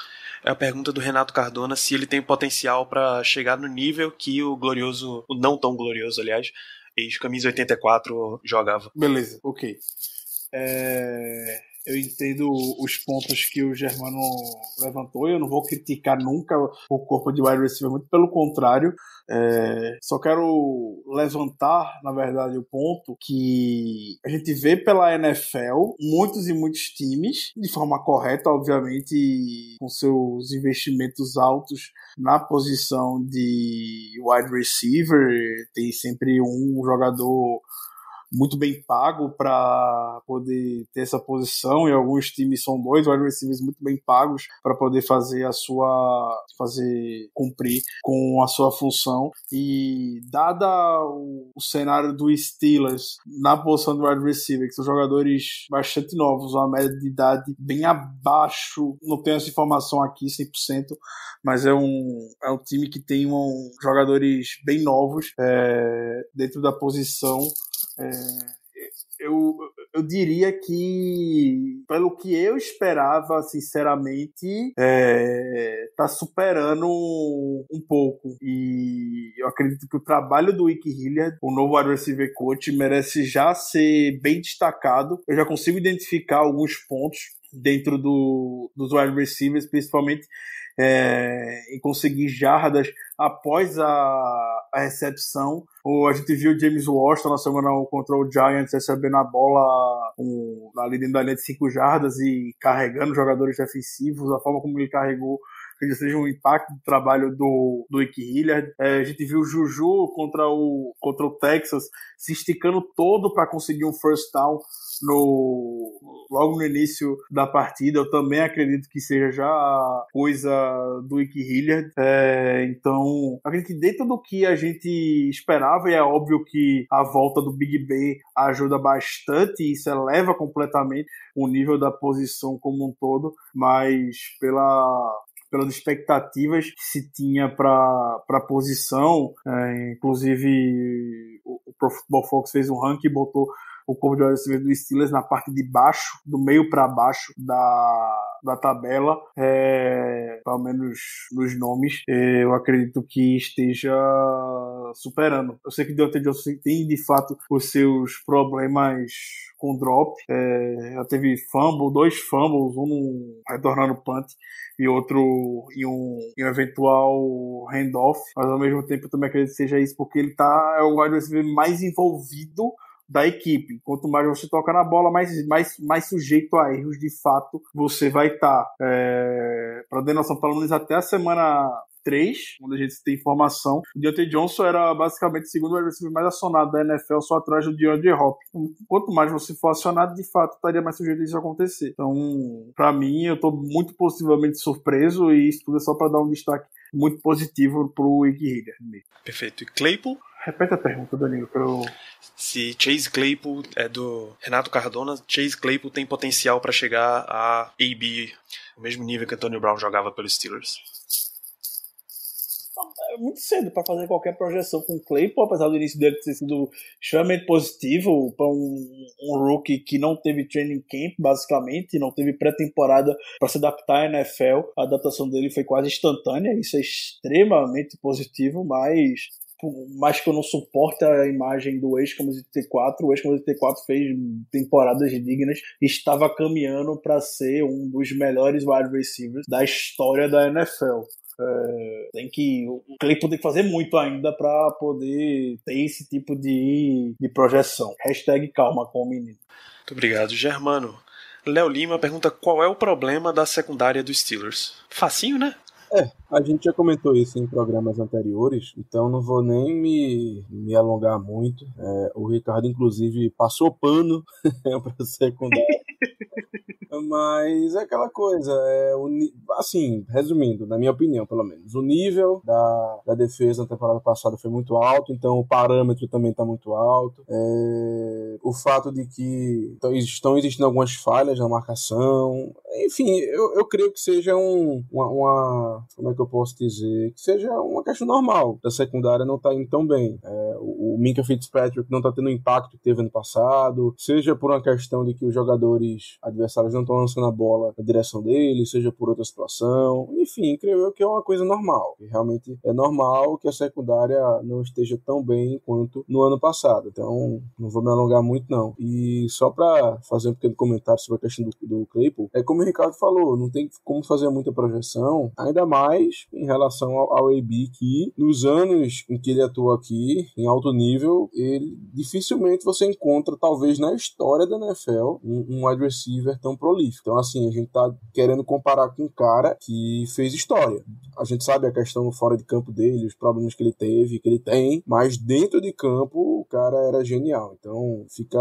É a pergunta do Renato Cardona se ele tem potencial para chegar no nível que o glorioso, o não tão glorioso, aliás, ex-camisa 84 jogava. Beleza, ok. É, eu entendo os pontos que o Germano levantou. Eu não vou criticar nunca o corpo de wide receiver, muito pelo contrário. É, só quero levantar, na verdade, o ponto que a gente vê pela NFL muitos e muitos times, de forma correta, obviamente, com seus investimentos altos na posição de wide receiver. Tem sempre um jogador muito bem pago para poder ter essa posição e alguns times são dois wide receivers muito bem pagos para poder fazer a sua fazer cumprir com a sua função. E dada o, o cenário do Steelers na posição do wide receiver que são jogadores bastante novos uma média de idade bem abaixo não tenho essa informação aqui 100% mas é um, é um time que tem um, jogadores bem novos é, dentro da posição é, eu, eu diria que, pelo que eu esperava, sinceramente, é, tá superando um pouco. E eu acredito que o trabalho do Wiki Hilliard, o novo wide receiver coach, merece já ser bem destacado. Eu já consigo identificar alguns pontos dentro do, dos wide receivers, principalmente é, em conseguir jardas após a, a recepção. O, a gente viu o James Washington na semana contra o Giants recebendo a bola um, ali linha de 5 jardas e carregando jogadores defensivos, a forma como ele carregou que seja um impacto do trabalho do, do Ike Hilliard. É, a gente viu o Juju contra o, contra o Texas se esticando todo para conseguir um first down no, logo no início da partida. Eu também acredito que seja já coisa do Ike Hilliard. É, então, acredito que dentro do que a gente esperava, e é óbvio que a volta do Big Ben ajuda bastante, e isso eleva completamente o nível da posição como um todo, mas pela pelas expectativas que se tinha para a posição. É, inclusive, o, Pro Football Focus fez um ranking e botou o corpo de wide do Steelers na parte de baixo, do meio para baixo da, da tabela, é, pelo menos nos nomes, é, eu acredito que esteja superando. Eu sei que Deontay Johnson tem de fato os seus problemas com drop, é, já teve fumble, dois fumbles, um retornando punt e outro em um, em um eventual handoff, mas ao mesmo tempo eu também acredito que seja isso porque ele tá é o wide mais envolvido da equipe. Quanto mais você toca na bola, mais, mais, mais sujeito a erros de fato você vai estar. Tá. É, para ter noção, pelo menos até a semana 3, onde a gente tem informação. O Deontay Johnson era basicamente o segundo receiver mais acionado da NFL, só atrás do DeAndre Hopkins. Então, quanto mais você for acionado, de fato, estaria mais sujeito a isso acontecer. Então, para mim, eu estou muito positivamente surpreso e isso tudo é só para dar um destaque muito positivo pro Ig Hiller. Perfeito. E Claypool? Repete a pergunta, Danilo, para eu... Se Chase Claypool é do Renato Cardona, Chase Claypool tem potencial para chegar a AB, o mesmo nível que Antonio Brown jogava pelos Steelers é muito cedo para fazer qualquer projeção com o Claypool, apesar do início dele ter sido extremamente positivo para um, um, rookie que não teve training camp, basicamente, não teve pré-temporada para se adaptar à NFL. A adaptação dele foi quase instantânea, isso é extremamente positivo, mas mais que eu não suporte a imagem do ex-Camisa T4, o ex-Camisa T4 fez temporadas dignas estava caminhando para ser um dos melhores wide receivers da história da NFL. É, tem que o Claypool tem que fazer muito ainda para poder ter esse tipo de, de projeção. Hashtag calma com o menino. Muito obrigado, Germano. Léo Lima pergunta qual é o problema da secundária dos Steelers. Facinho, né? É, a gente já comentou isso em programas anteriores, então não vou nem me, me alongar muito. É, o Ricardo, inclusive, passou pano para secundária. Mas é aquela coisa, é assim, resumindo, na minha opinião, pelo menos, o nível da, da defesa na temporada passada foi muito alto, então o parâmetro também está muito alto. É, o fato de que estão existindo algumas falhas na marcação, enfim, eu, eu creio que seja um, uma, uma, Como é que eu posso dizer? Que seja uma questão normal da secundária não estar tá indo tão bem. É, o, Minka Fitzpatrick não está tendo o impacto que teve ano passado, seja por uma questão de que os jogadores adversários não estão lançando a bola na direção dele, seja por outra situação. Enfim, creio eu que é uma coisa normal. Que realmente é normal que a secundária não esteja tão bem quanto no ano passado. Então, não vou me alongar muito, não. E só para fazer um pequeno comentário sobre a questão do, do Claypool, é como o Ricardo falou, não tem como fazer muita projeção, ainda mais em relação ao, ao AB, que nos anos em que ele atua aqui, em alto nível, ele dificilmente você encontra, talvez na história da NFL, um, um wide receiver tão prolífico. Então, assim, a gente tá querendo comparar com um cara que fez história. A gente sabe a questão fora de campo dele, os problemas que ele teve, que ele tem, mas dentro de campo o cara era genial. Então, fica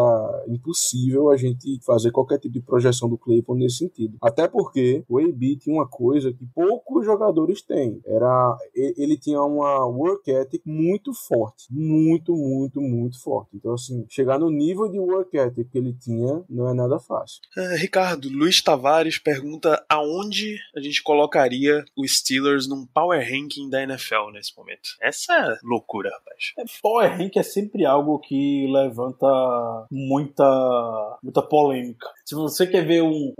impossível a gente fazer qualquer tipo de projeção do Claypool nesse sentido. Até porque o AB tinha uma coisa que poucos jogadores têm. Era ele tinha uma work ethic muito forte, muito, muito, muito forte. Então assim, chegar no nível de work ethic que ele tinha não é nada fácil. É, Ricardo, Luiz Tavares pergunta aonde a gente colocaria os Steelers num power ranking da NFL nesse momento. Essa é loucura, rapaz. É, power ranking é sempre algo que levanta muita muita polêmica. Se você quer ver um,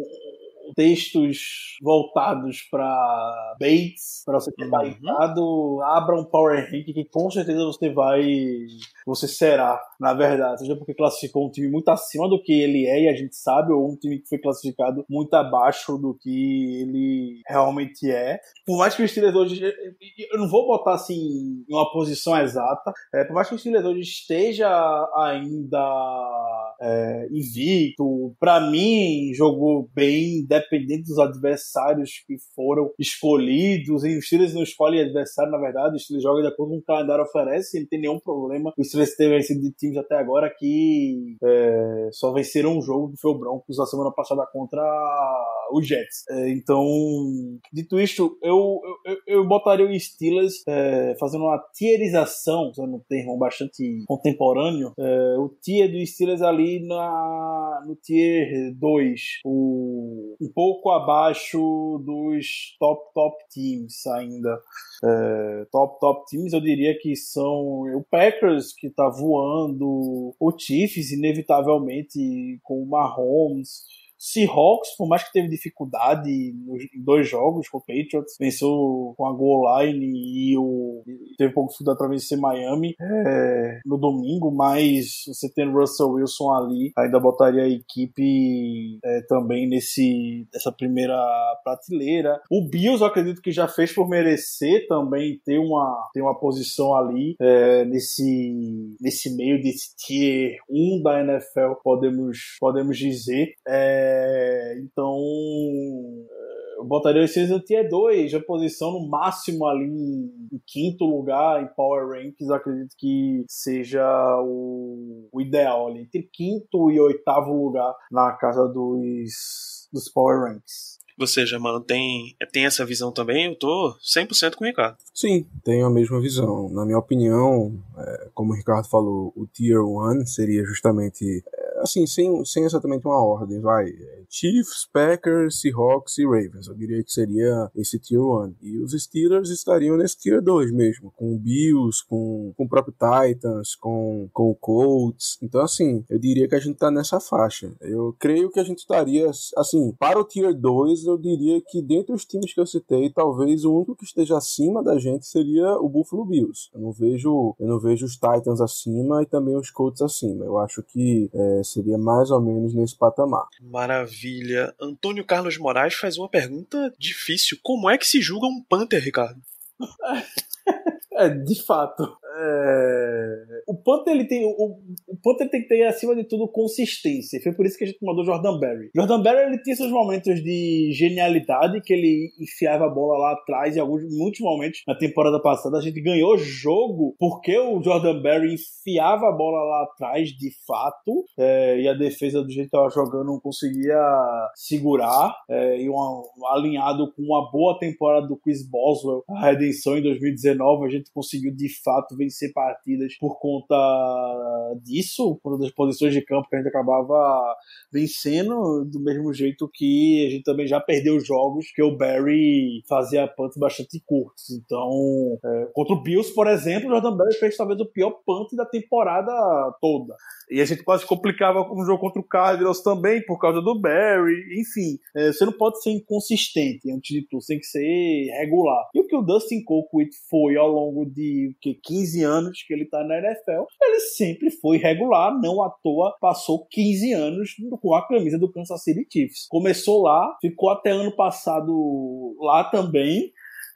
textos voltados para baits, para você ter uhum. abra um Power Rank que com certeza você vai. Você será, na verdade. Seja porque classificou um time muito acima do que ele é, e a gente sabe, ou um time que foi classificado muito abaixo do que ele realmente é. Por mais que o Steelers hoje. Eu não vou botar assim em uma posição exata, é, por mais que o Steelers hoje esteja ainda é, invicto, para mim jogou bem, dependendo dos adversários que foram escolhidos. E o Steelers não escolhe adversário, na verdade, o Steelers joga de acordo com o o calendário oferece, ele tem nenhum problema. O Steelers teve vencido de times até agora que é, só venceram um jogo, que foi o Broncos na semana passada contra o Jets. É, então, dito isto, eu, eu, eu botaria o Steelers é, fazendo uma tierização, usando um termo bastante contemporâneo, é, o tier do Steelers ali na, no tier 2, o, um pouco abaixo dos top, top teams ainda. É, top, top teams eu diria que são o Packers, que tá voando, o Chiefs, inevitavelmente, com o Mahomes, Seahawks, por mais que teve dificuldade em dois jogos com o Patriots, venceu com a goal line e o teve pouco dificuldade para vencer Miami é, no domingo, mas você tendo Russell Wilson ali, ainda botaria a equipe é, também nesse essa primeira prateleira. O Bills, eu acredito que já fez por merecer também ter uma, ter uma posição ali é, nesse, nesse meio desse tier 1 da NFL, podemos, podemos dizer. É, então, eu botaria esses no tier 2, a posição no máximo ali em, quinto lugar em Power Rankings, acredito que seja o, o ideal ali, entre quinto e oitavo lugar na casa dos, dos Power Rankings. Você, Germano, tem, tem essa visão também? Eu tô 100% com o Ricardo. Sim, tenho a mesma visão. Na minha opinião, é, como o Ricardo falou, o Tier 1 seria justamente assim, sem, sem exatamente uma ordem, vai. Chiefs, Packers, Seahawks e Ravens. Eu diria que seria esse Tier 1. E os Steelers estariam nesse Tier 2 mesmo, com o Bills, com, com o próprio Titans, com, com o Colts. Então, assim, eu diria que a gente tá nessa faixa. Eu creio que a gente estaria, assim, para o Tier 2, eu diria que dentre os times que eu citei, talvez o único que esteja acima da gente seria o Buffalo Bills. Eu não vejo, eu não vejo os Titans acima e também os Colts acima. Eu acho que é, seria mais ou menos nesse patamar. Maravilha. Antônio Carlos Moraes faz uma pergunta difícil. Como é que se julga um Panther, Ricardo? É, de fato. É... O Panther ele tem o, o Panther tem que ter acima de tudo consistência. Foi por isso que a gente mandou Jordan Berry. Jordan Berry ele tinha seus momentos de genialidade que ele enfiava a bola lá atrás e alguns muitos momentos na temporada passada a gente ganhou jogo porque o Jordan Berry enfiava a bola lá atrás de fato é, e a defesa do jeito que estava jogando não conseguia segurar é, e um, alinhado com uma boa temporada do Chris Boswell a redenção em 2019 a gente conseguiu de fato vencer partidas por conta disso, por das posições de campo que a gente acabava vencendo, do mesmo jeito que a gente também já perdeu jogos que o Barry fazia punts bastante curtos. Então, é, contra o Bills, por exemplo, o Jordan Barry fez talvez o pior punt da temporada toda. E a gente quase complicava um jogo contra o Cardinals também por causa do Barry. Enfim, é, você não pode ser inconsistente antes de tudo, você tem que ser regular. E o que o Dustin Colquitt foi ao longo de que, 15 anos que ele tá na NFL, ele sempre foi regular, não à toa passou 15 anos com a camisa do Kansas City Chiefs. Começou lá, ficou até ano passado lá também.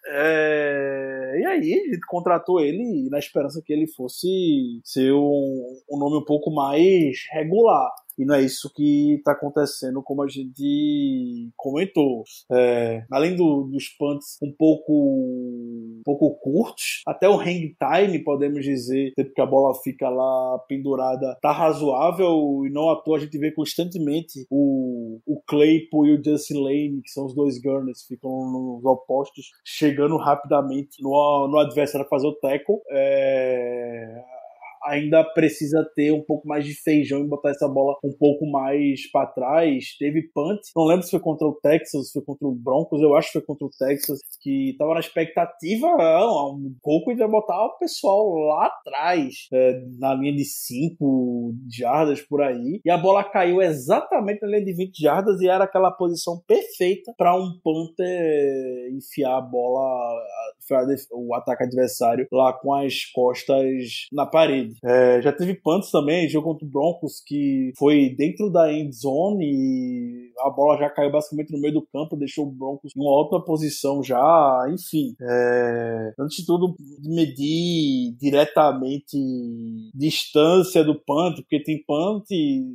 É... E aí, a gente contratou ele na esperança que ele fosse ser um, um nome um pouco mais regular. E não é isso que está acontecendo, como a gente comentou. É, além do, dos punts um pouco, um pouco curtos, até o hang time, podemos dizer, porque a bola fica lá pendurada, tá razoável e não à toa a gente vê constantemente o, o Claypool e o Justin Lane, que são os dois gunners, ficam nos opostos, chegando rapidamente no, no adversário a fazer o tackle. É, ainda precisa ter um pouco mais de feijão e botar essa bola um pouco mais para trás. Teve punt, não lembro se foi contra o Texas, se foi contra o Broncos, eu acho que foi contra o Texas, que tava na expectativa um pouco de botar o pessoal lá atrás, é, na linha de 5 jardas por aí, e a bola caiu exatamente na linha de 20 jardas e era aquela posição perfeita para um Panther enfiar a bola, o ataque adversário lá com as costas na parede. É, já teve punts também, jogo contra o Broncos que foi dentro da end zone e a bola já caiu basicamente no meio do campo, deixou o Broncos em uma outra posição já, enfim. É, antes de tudo, medir diretamente distância do punt, porque tem punt,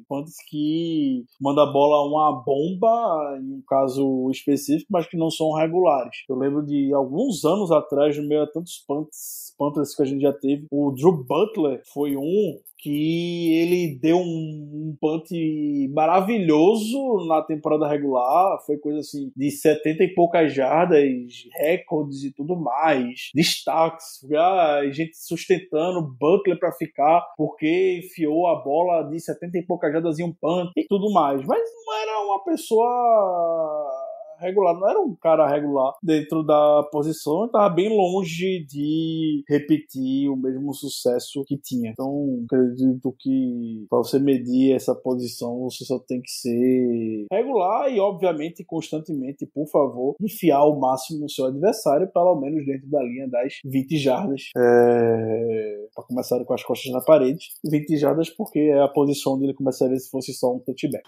punts que manda a bola uma bomba, em um caso específico, mas que não são regulares. Eu lembro de alguns anos atrás, no meio a tantos punts, punts que a gente já teve, o Drew Butler foi um que ele deu um, um punt maravilhoso na temporada regular, foi coisa assim de 70 e poucas jardas, recordes e tudo mais, destaques, a gente sustentando Butler para ficar porque enfiou a bola de 70 e poucas jardas em um punt e tudo mais, mas não era uma pessoa regular, não era um cara regular dentro da posição, estava bem longe de repetir o mesmo sucesso que tinha. Então, acredito que para você medir essa posição, você só tem que ser regular e, obviamente, constantemente, por favor, enfiar o máximo no seu adversário, pelo menos dentro da linha das 20 jardas. É... Para começar com as costas na parede, 20 jardas porque é a posição dele começaria se fosse só um touchback.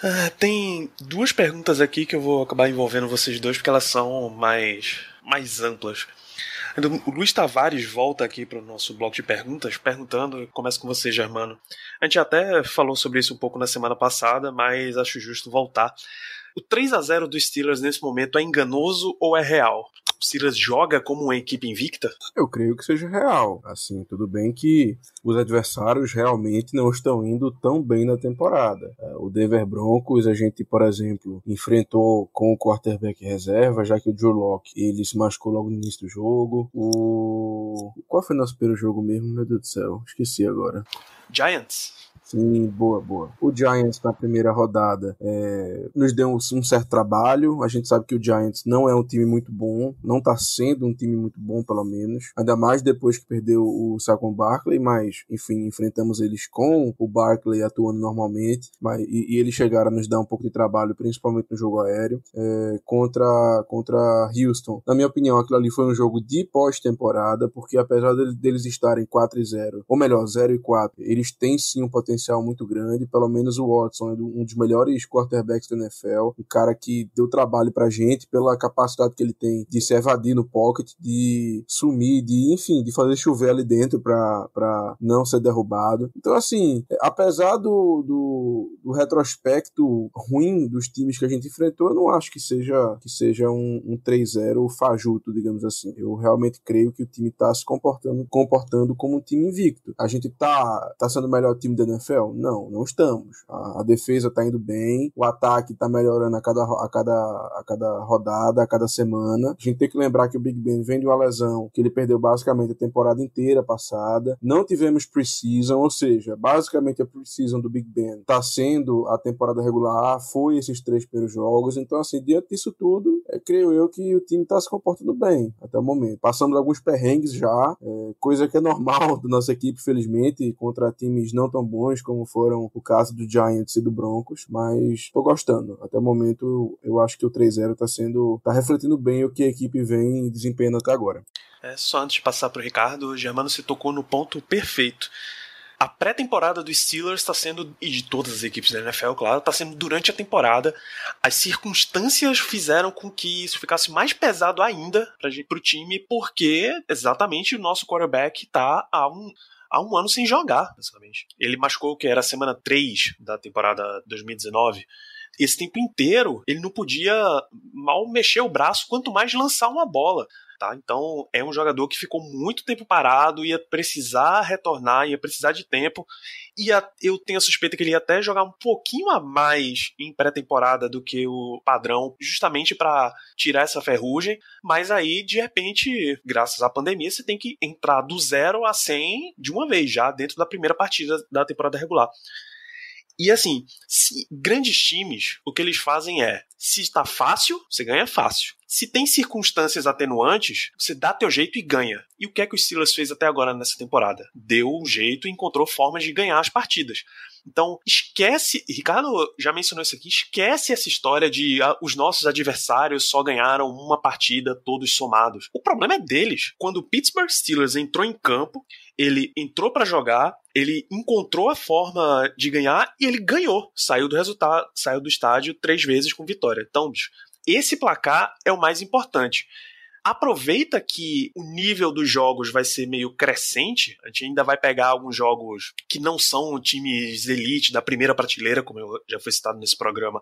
Ah, tem duas perguntas aqui que eu vou acabar envolvendo vocês dois porque elas são mais, mais amplas. O Luiz Tavares volta aqui para o nosso bloco de perguntas, perguntando, começa com você, Germano. A gente até falou sobre isso um pouco na semana passada, mas acho justo voltar. O 3 a 0 do Steelers nesse momento é enganoso ou é real? Steelers joga como uma equipe invicta? Eu creio que seja real. Assim, tudo bem que os adversários realmente não estão indo tão bem na temporada. É, o Denver Broncos, a gente, por exemplo, enfrentou com o quarterback reserva, já que o Joe Locke ele se machucou logo no início do jogo. O. Qual foi o nosso primeiro jogo mesmo? Meu Deus do céu, esqueci agora. Giants. Sim, boa, boa. O Giants na primeira rodada é, nos deu um, certo trabalho. A gente sabe que o Giants não é um time muito bom, não tá sendo um time muito bom, pelo menos. Ainda mais depois que perdeu o Saquon Barkley, mas, enfim, enfrentamos eles com o Barkley atuando normalmente. Mas, e, e eles chegaram a nos dar um pouco de trabalho, principalmente no jogo aéreo, é, contra, contra Houston. Na minha opinião, aquilo ali foi um jogo de pós-temporada, porque apesar deles, estarem 4 e 0, ou melhor, 0 e 4, eles têm sim um potencial muito grande. Pelo menos o Watson é um dos melhores quarterbacks da NFL. Um cara que deu trabalho pra gente pela capacidade que ele tem de se evadir no pocket, de sumir, de, enfim, de fazer chover ali dentro pra, pra não ser derrubado. Então, assim, apesar do, do, do retrospecto ruim dos times que a gente enfrentou, eu não acho que seja, que seja um, um 3-0 fajuto, digamos assim. Eu realmente creio que o time tá se comportando, comportando como um time invicto. A gente tá, tá sendo o melhor time da NFL? Não, não estamos. A, a defesa está indo bem, o ataque está melhorando a cada, a, cada, a cada rodada, a cada semana. A gente tem que lembrar que o Big Ben vem de uma lesão que ele perdeu basicamente a temporada inteira passada. Não tivemos preseason, ou seja, basicamente a preseason do Big Ben está sendo a temporada regular, foi esses três primeiros jogos. Então, assim, diante disso tudo, é, creio eu que o time está se comportando bem até o momento. Passamos alguns perrengues já, é, coisa que é normal da nossa equipe, felizmente, contra times não tão bons como foram o caso do Giants e do Broncos, mas tô gostando. Até o momento, eu acho que o 3-0 tá sendo. tá refletindo bem o que a equipe vem desempenhando até agora. É, só antes de passar pro Ricardo, o Germano se tocou no ponto perfeito. A pré-temporada do Steelers está sendo, e de todas as equipes da NFL, claro, está sendo durante a temporada. As circunstâncias fizeram com que isso ficasse mais pesado ainda para o time, porque exatamente o nosso quarterback está a um, há um ano sem jogar, basicamente. Ele machucou que era a semana 3 da temporada 2019 esse tempo inteiro ele não podia mal mexer o braço, quanto mais lançar uma bola. Tá? Então é um jogador que ficou muito tempo parado, ia precisar retornar, ia precisar de tempo. E eu tenho a suspeita que ele ia até jogar um pouquinho a mais em pré-temporada do que o padrão, justamente para tirar essa ferrugem. Mas aí, de repente, graças à pandemia, você tem que entrar do zero a 100 de uma vez já dentro da primeira partida da temporada regular. E assim, grandes times, o que eles fazem é, se está fácil, você ganha fácil. Se tem circunstâncias atenuantes, você dá teu jeito e ganha. E o que é que o Steelers fez até agora nessa temporada? Deu um jeito e encontrou formas de ganhar as partidas. Então, esquece, Ricardo já mencionou isso aqui, esquece essa história de ah, os nossos adversários só ganharam uma partida todos somados. O problema é deles. Quando o Pittsburgh Steelers entrou em campo, ele entrou para jogar, ele encontrou a forma de ganhar e ele ganhou. Saiu do resultado, saiu do estádio três vezes com vitória. Então, bicho, esse placar é o mais importante. Aproveita que o nível dos jogos vai ser meio crescente. A gente ainda vai pegar alguns jogos que não são times elite da primeira prateleira, como já foi citado nesse programa,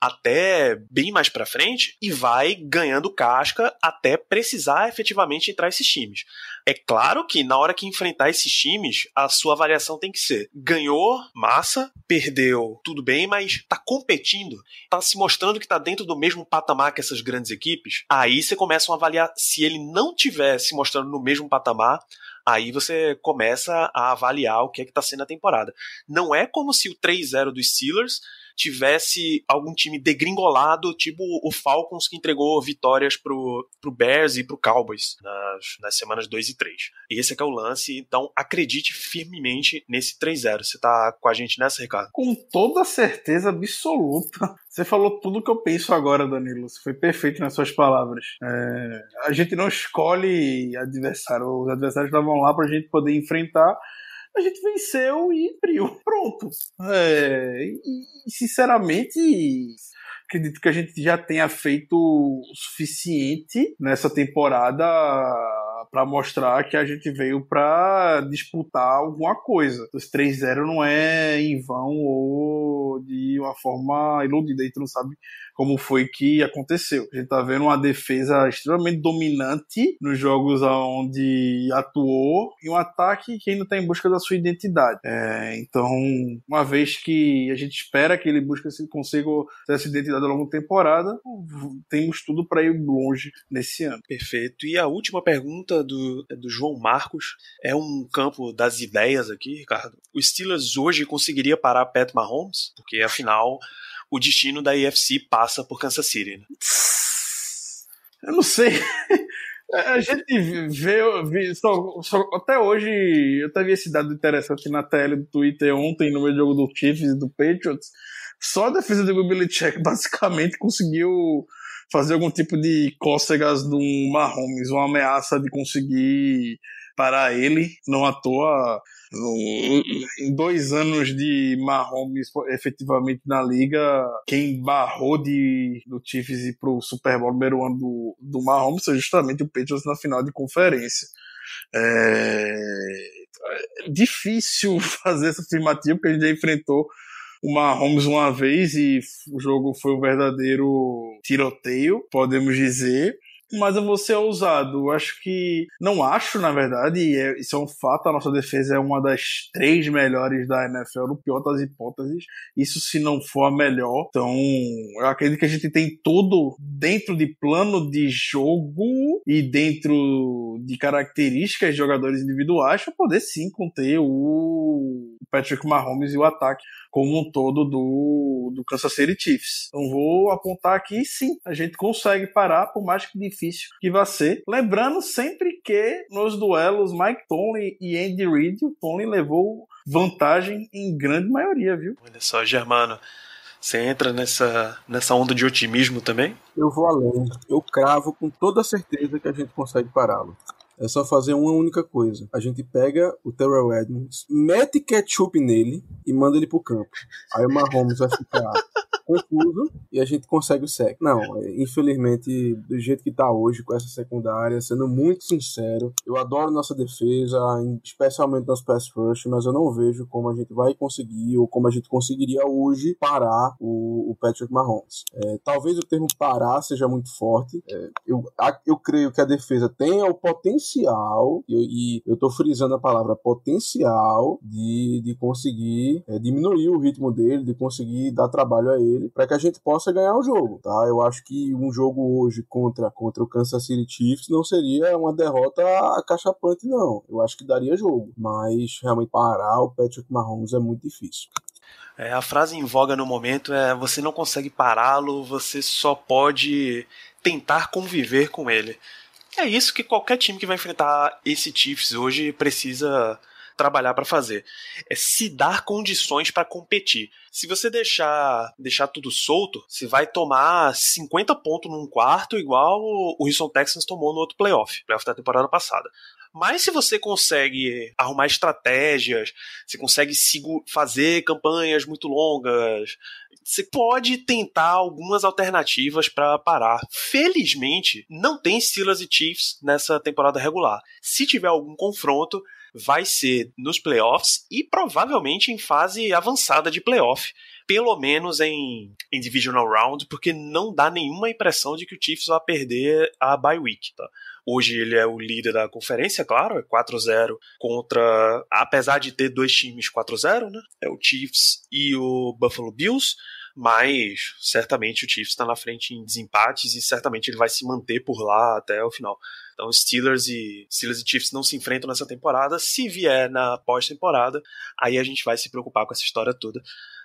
até bem mais para frente e vai ganhando casca até precisar efetivamente entrar esses times. É claro que na hora que enfrentar esses times, a sua avaliação tem que ser: ganhou, massa, perdeu, tudo bem, mas tá competindo, tá se mostrando que tá dentro do mesmo patamar que essas grandes equipes. Aí você começa a avaliar se ele não tiver se mostrando no mesmo patamar, aí você começa a avaliar o que é que tá sendo a temporada. Não é como se o 3-0 dos Steelers tivesse algum time degringolado, tipo o Falcons que entregou vitórias pro, pro Bears e pro Cowboys nas, nas semanas 2 e 3. E esse é que é o lance, então acredite firmemente nesse 3-0. Você tá com a gente nessa, Ricardo? Com toda certeza absoluta. Você falou tudo o que eu penso agora, Danilo. Você foi perfeito nas suas palavras. É, a gente não escolhe adversário. Os adversários estavam lá pra gente poder enfrentar a gente venceu e abriu. Pronto. É, e, sinceramente, acredito que a gente já tenha feito o suficiente nessa temporada para mostrar que a gente veio para disputar alguma coisa. Os 3-0 não é em vão ou de uma forma iludida. A gente não sabe como foi que aconteceu. A gente tá vendo uma defesa extremamente dominante nos jogos onde atuou e um ataque que ainda está em busca da sua identidade. É, então, uma vez que a gente espera que ele busque consiga ter essa identidade ao longo da temporada, temos tudo para ir longe nesse ano. Perfeito. E a última pergunta do, é do João Marcos é um campo das ideias aqui, Ricardo. O Steelers hoje conseguiria parar Pat Mahomes? Porque afinal o destino da IFC passa por Kansas City. Né? Eu não sei. A gente vê, vê só, só, até hoje, eu até vi esse dado interessante na tela do Twitter ontem, no meu jogo do Chiefs e do Patriots. Só a defesa do Billy Check basicamente conseguiu fazer algum tipo de cócegas do Mahomes, uma ameaça de conseguir parar ele. Não à toa, em dois anos de Mahomes efetivamente na liga, quem barrou de, do Chiefs ir pro Super Bowl número ano do, do Mahomes foi justamente o Patriots na final de conferência. É, é difícil fazer essa afirmativa, porque a gente já enfrentou o Mahomes uma vez e o jogo foi um verdadeiro tiroteio, podemos dizer mas eu vou ser ousado. Acho que. Não acho, na verdade, é, isso é um fato. A nossa defesa é uma das três melhores da NFL, no pior das hipóteses. Isso se não for a melhor. Então, eu acredito que a gente tem tudo dentro de plano de jogo e dentro de características de jogadores individuais para poder sim conter o Patrick Mahomes e o ataque como um todo do, do Kansas City Chiefs. Então vou apontar aqui, sim, a gente consegue parar, por mais que difícil que vá ser. Lembrando sempre que nos duelos Mike Tomlin e Andy Reid, o Tomlin levou vantagem em grande maioria, viu? Olha só, Germano. Você entra nessa, nessa onda de otimismo também? Eu vou além. Eu cravo com toda certeza que a gente consegue pará-lo. É só fazer uma única coisa. A gente pega o Terrell Edmonds, mete ketchup nele e manda ele pro campo. Aí o Mahomes vai ficar confuso e a gente consegue o sec. Não, infelizmente, do jeito que tá hoje com essa secundária, sendo muito sincero, eu adoro nossa defesa, especialmente nos pass rush, mas eu não vejo como a gente vai conseguir ou como a gente conseguiria hoje parar o, o Patrick Mahomes. É, talvez o termo parar seja muito forte. É, eu, eu creio que a defesa tem o potencial, e, e eu tô frisando a palavra potencial, de, de conseguir é, diminuir o ritmo dele, de conseguir dar trabalho a ele para que a gente possa ganhar o jogo, tá? Eu acho que um jogo hoje contra, contra o Kansas City Chiefs não seria uma derrota acachapante, não. Eu acho que daria jogo, mas realmente parar o Patrick Mahomes é muito difícil. É, a frase em voga no momento é: você não consegue pará-lo, você só pode tentar conviver com ele. É isso que qualquer time que vai enfrentar esse Chiefs hoje precisa trabalhar para fazer. É se dar condições para competir. Se você deixar deixar tudo solto, você vai tomar 50 pontos num quarto, igual o Houston Texans tomou no outro playoff, playoff da temporada passada. Mas se você consegue arrumar estratégias, você consegue fazer campanhas muito longas, você pode tentar algumas alternativas para parar. Felizmente, não tem Steelers e Chiefs nessa temporada regular. Se tiver algum confronto, vai ser nos playoffs e provavelmente em fase avançada de playoff. Pelo menos em, em Divisional Round, porque não dá nenhuma impressão de que o Chiefs vai perder a bye week. Tá? Hoje ele é o líder da conferência, claro, é 4-0 contra. Apesar de ter dois times 4-0, né? É o Chiefs e o Buffalo Bills mas certamente o Chiefs está na frente em desempates e certamente ele vai se manter por lá até o final. Então Steelers e Steelers e Chiefs não se enfrentam nessa temporada. Se vier na pós-temporada, aí a gente vai se preocupar com essa história toda.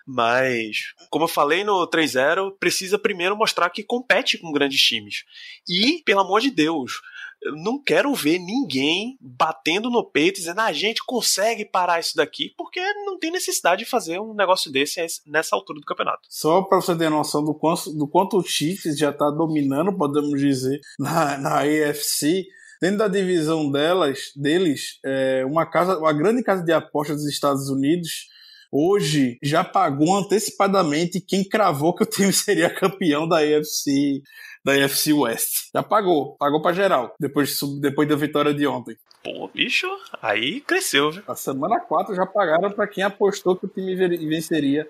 Mas, como eu falei no 3-0, precisa primeiro mostrar que compete com grandes times. E, pelo amor de Deus, eu não quero ver ninguém batendo no peito dizendo ah, a gente consegue parar isso daqui, porque não tem necessidade de fazer um negócio desse nessa altura do campeonato. Só para você ter noção do quanto, do quanto o Chiefs já tá dominando, podemos dizer, na, na AFC, dentro da divisão delas, deles, é, uma casa, uma grande casa de apostas dos Estados Unidos hoje já pagou antecipadamente quem cravou que o time seria campeão da AFC da AFC West. Já pagou, pagou para geral, depois, depois da vitória de ontem. Pô, bicho, aí cresceu, viu? Na semana 4 já pagaram para quem apostou que o time venceria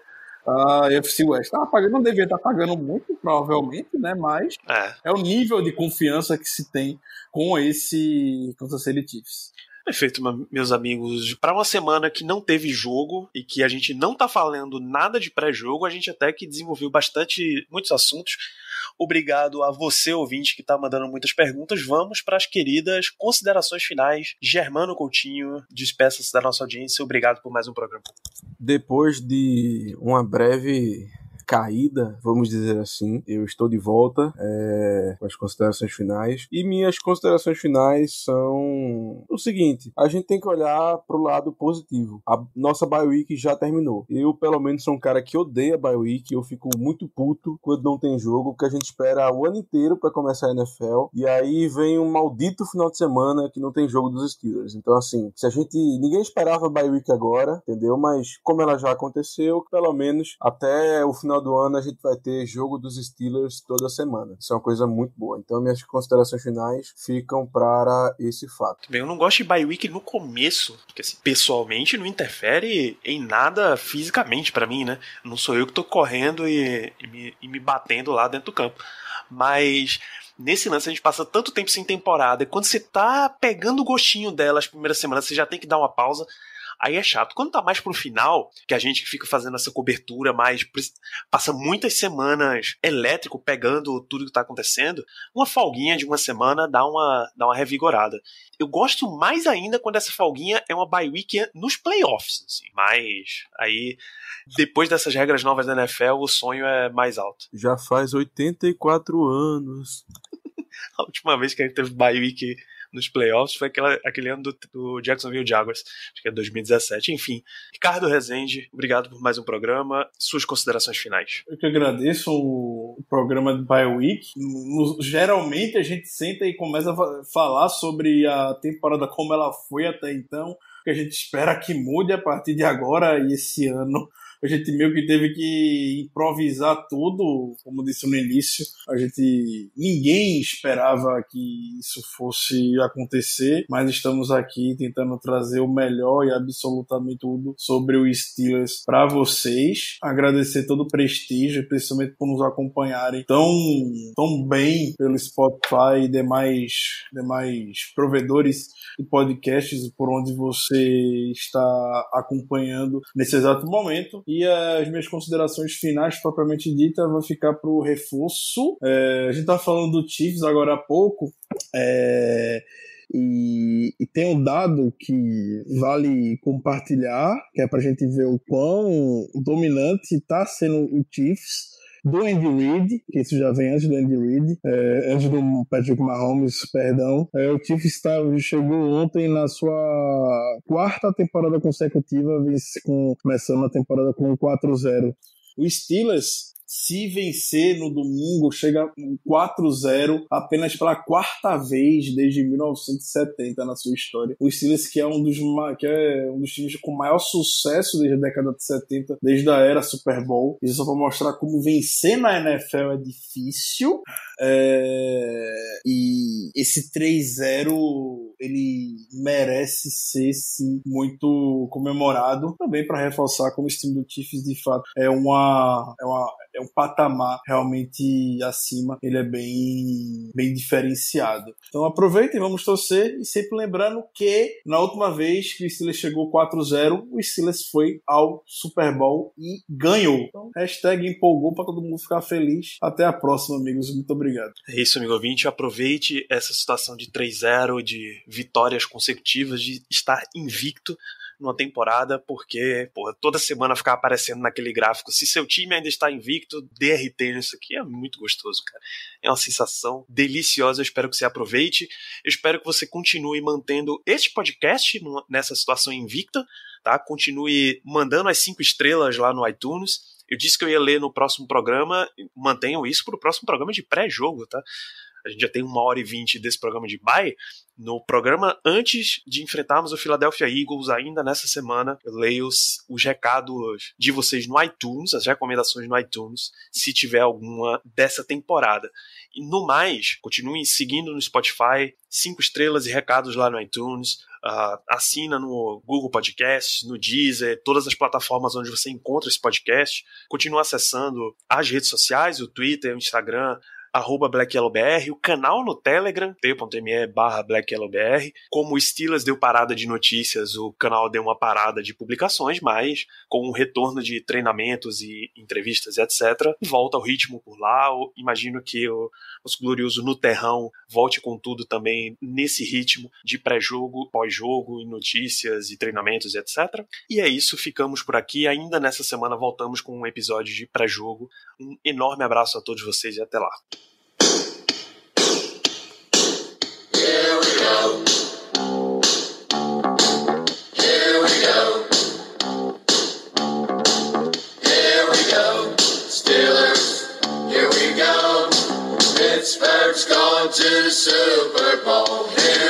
a AFC West. Tava pagando, não devia estar pagando muito, provavelmente, né? Mas é. é o nível de confiança que se tem com esse Kansas City Chiefs. Perfeito, meus amigos. Para uma semana que não teve jogo e que a gente não tá falando nada de pré-jogo, a gente até que desenvolveu bastante muitos assuntos. Obrigado a você, ouvinte, que está mandando muitas perguntas. Vamos para as queridas considerações finais. Germano Coutinho, despeça-se da nossa audiência. Obrigado por mais um programa. Depois de uma breve caída, vamos dizer assim. Eu estou de volta é, com as considerações finais. E minhas considerações finais são o seguinte: a gente tem que olhar pro lado positivo. A nossa Bye Week já terminou. Eu, pelo menos, sou um cara que odeia Bye Week. Eu fico muito puto quando não tem jogo, porque a gente espera o ano inteiro para começar a NFL. E aí vem um maldito final de semana que não tem jogo dos Steelers. Então, assim, se a gente. Ninguém esperava a Bye Week agora, entendeu? Mas como ela já aconteceu, pelo menos até o final final do ano a gente vai ter jogo dos Steelers toda semana. Isso é uma coisa muito boa. Então minhas considerações finais ficam para esse fato. Bem, eu não gosto de bye week no começo, porque assim, pessoalmente não interfere em nada fisicamente para mim, né? Não sou eu que tô correndo e, e, me, e me batendo lá dentro do campo. Mas nesse lance a gente passa tanto tempo sem temporada, e quando você tá pegando o gostinho dela as primeiras semanas, você já tem que dar uma pausa. Aí é chato. Quando tá mais pro final, que a gente fica fazendo essa cobertura mais. passa muitas semanas elétrico pegando tudo que tá acontecendo, uma folguinha de uma semana dá uma, dá uma revigorada. Eu gosto mais ainda quando essa folguinha é uma bye week nos playoffs, assim. Mas aí, depois dessas regras novas da NFL, o sonho é mais alto. Já faz 84 anos. a última vez que a gente teve bye week nos playoffs foi aquela, aquele ano do, do Jacksonville Jaguars, acho que é 2017. Enfim, Ricardo Rezende, obrigado por mais um programa. Suas considerações finais. Eu que agradeço o programa do Bye Week. geralmente a gente senta e começa a falar sobre a temporada como ela foi até então, que a gente espera que mude a partir de agora e esse ano a gente meio que teve que improvisar tudo, como disse no início. A gente ninguém esperava que isso fosse acontecer, mas estamos aqui tentando trazer o melhor e absolutamente tudo sobre o Steelers para vocês. Agradecer todo o prestígio, principalmente por nos acompanharem tão, tão bem pelo Spotify e demais, demais provedores de podcasts por onde você está acompanhando nesse exato momento. E as minhas considerações finais, propriamente dita, vão ficar para o reforço. É, a gente estava falando do Chiefs agora há pouco. É, e, e, tem um dado que vale compartilhar, que é para a gente ver o quão dominante está sendo o Chiefs do Andy Reid, que isso já vem antes do Andy Reid, é, antes do Patrick Mahomes, perdão. É, o Chiefs está, chegou ontem na sua quarta temporada consecutiva, com, começando a temporada com 4-0. O Steelers se vencer no domingo, chega 4-0 apenas pela quarta vez desde 1970 na sua história. O Steelers, que é um dos, que é um dos times com maior sucesso desde a década de 70, desde a era Super Bowl. Isso só para mostrar como vencer na NFL é difícil. É... E esse 3-0 ele merece ser sim muito comemorado. Também para reforçar como o time do Chiefs de fato é uma, é uma é um patamar realmente acima, ele é bem, bem diferenciado. Então aproveitem, vamos torcer e sempre lembrando que na última vez que o Steelers chegou 4-0, o Steelers foi ao Super Bowl e ganhou. Então, hashtag empolgou para todo mundo ficar feliz. Até a próxima, amigos. Muito obrigado. É isso, amigo ouvinte. Aproveite essa situação de 3-0, de vitórias consecutivas, de estar invicto numa temporada, porque porra, toda semana ficar aparecendo naquele gráfico. Se seu time ainda está invicto, DRT nisso aqui é muito gostoso, cara. É uma sensação deliciosa. Eu espero que você aproveite. Eu espero que você continue mantendo este podcast nessa situação invicta, tá? Continue mandando as cinco estrelas lá no iTunes. Eu disse que eu ia ler no próximo programa, mantenham isso para o próximo programa de pré-jogo, tá? A gente já tem uma hora e vinte desse programa de bye. No programa antes de enfrentarmos o Philadelphia Eagles, ainda nessa semana, eu leio os, os recados de vocês no iTunes, as recomendações no iTunes, se tiver alguma dessa temporada. E no mais, continuem seguindo no Spotify, cinco estrelas e recados lá no iTunes. Uh, assina no Google Podcasts, no Deezer, todas as plataformas onde você encontra esse podcast. Continua acessando as redes sociais, o Twitter, o Instagram, arroba BlackYellowBR, o canal no Telegram, t.me barra BlackYellowBR. Como o Steelers deu parada de notícias, o canal deu uma parada de publicações, mas com o retorno de treinamentos e entrevistas, etc., volta ao ritmo por lá. Eu imagino que o nosso glorioso no terrão volte com tudo também nesse ritmo de pré-jogo, pós-jogo, notícias e treinamentos, etc. E é isso, ficamos por aqui. Ainda nessa semana voltamos com um episódio de pré-jogo. Um enorme abraço a todos vocês e até lá. Pittsburgh's going to the Super Bowl. Here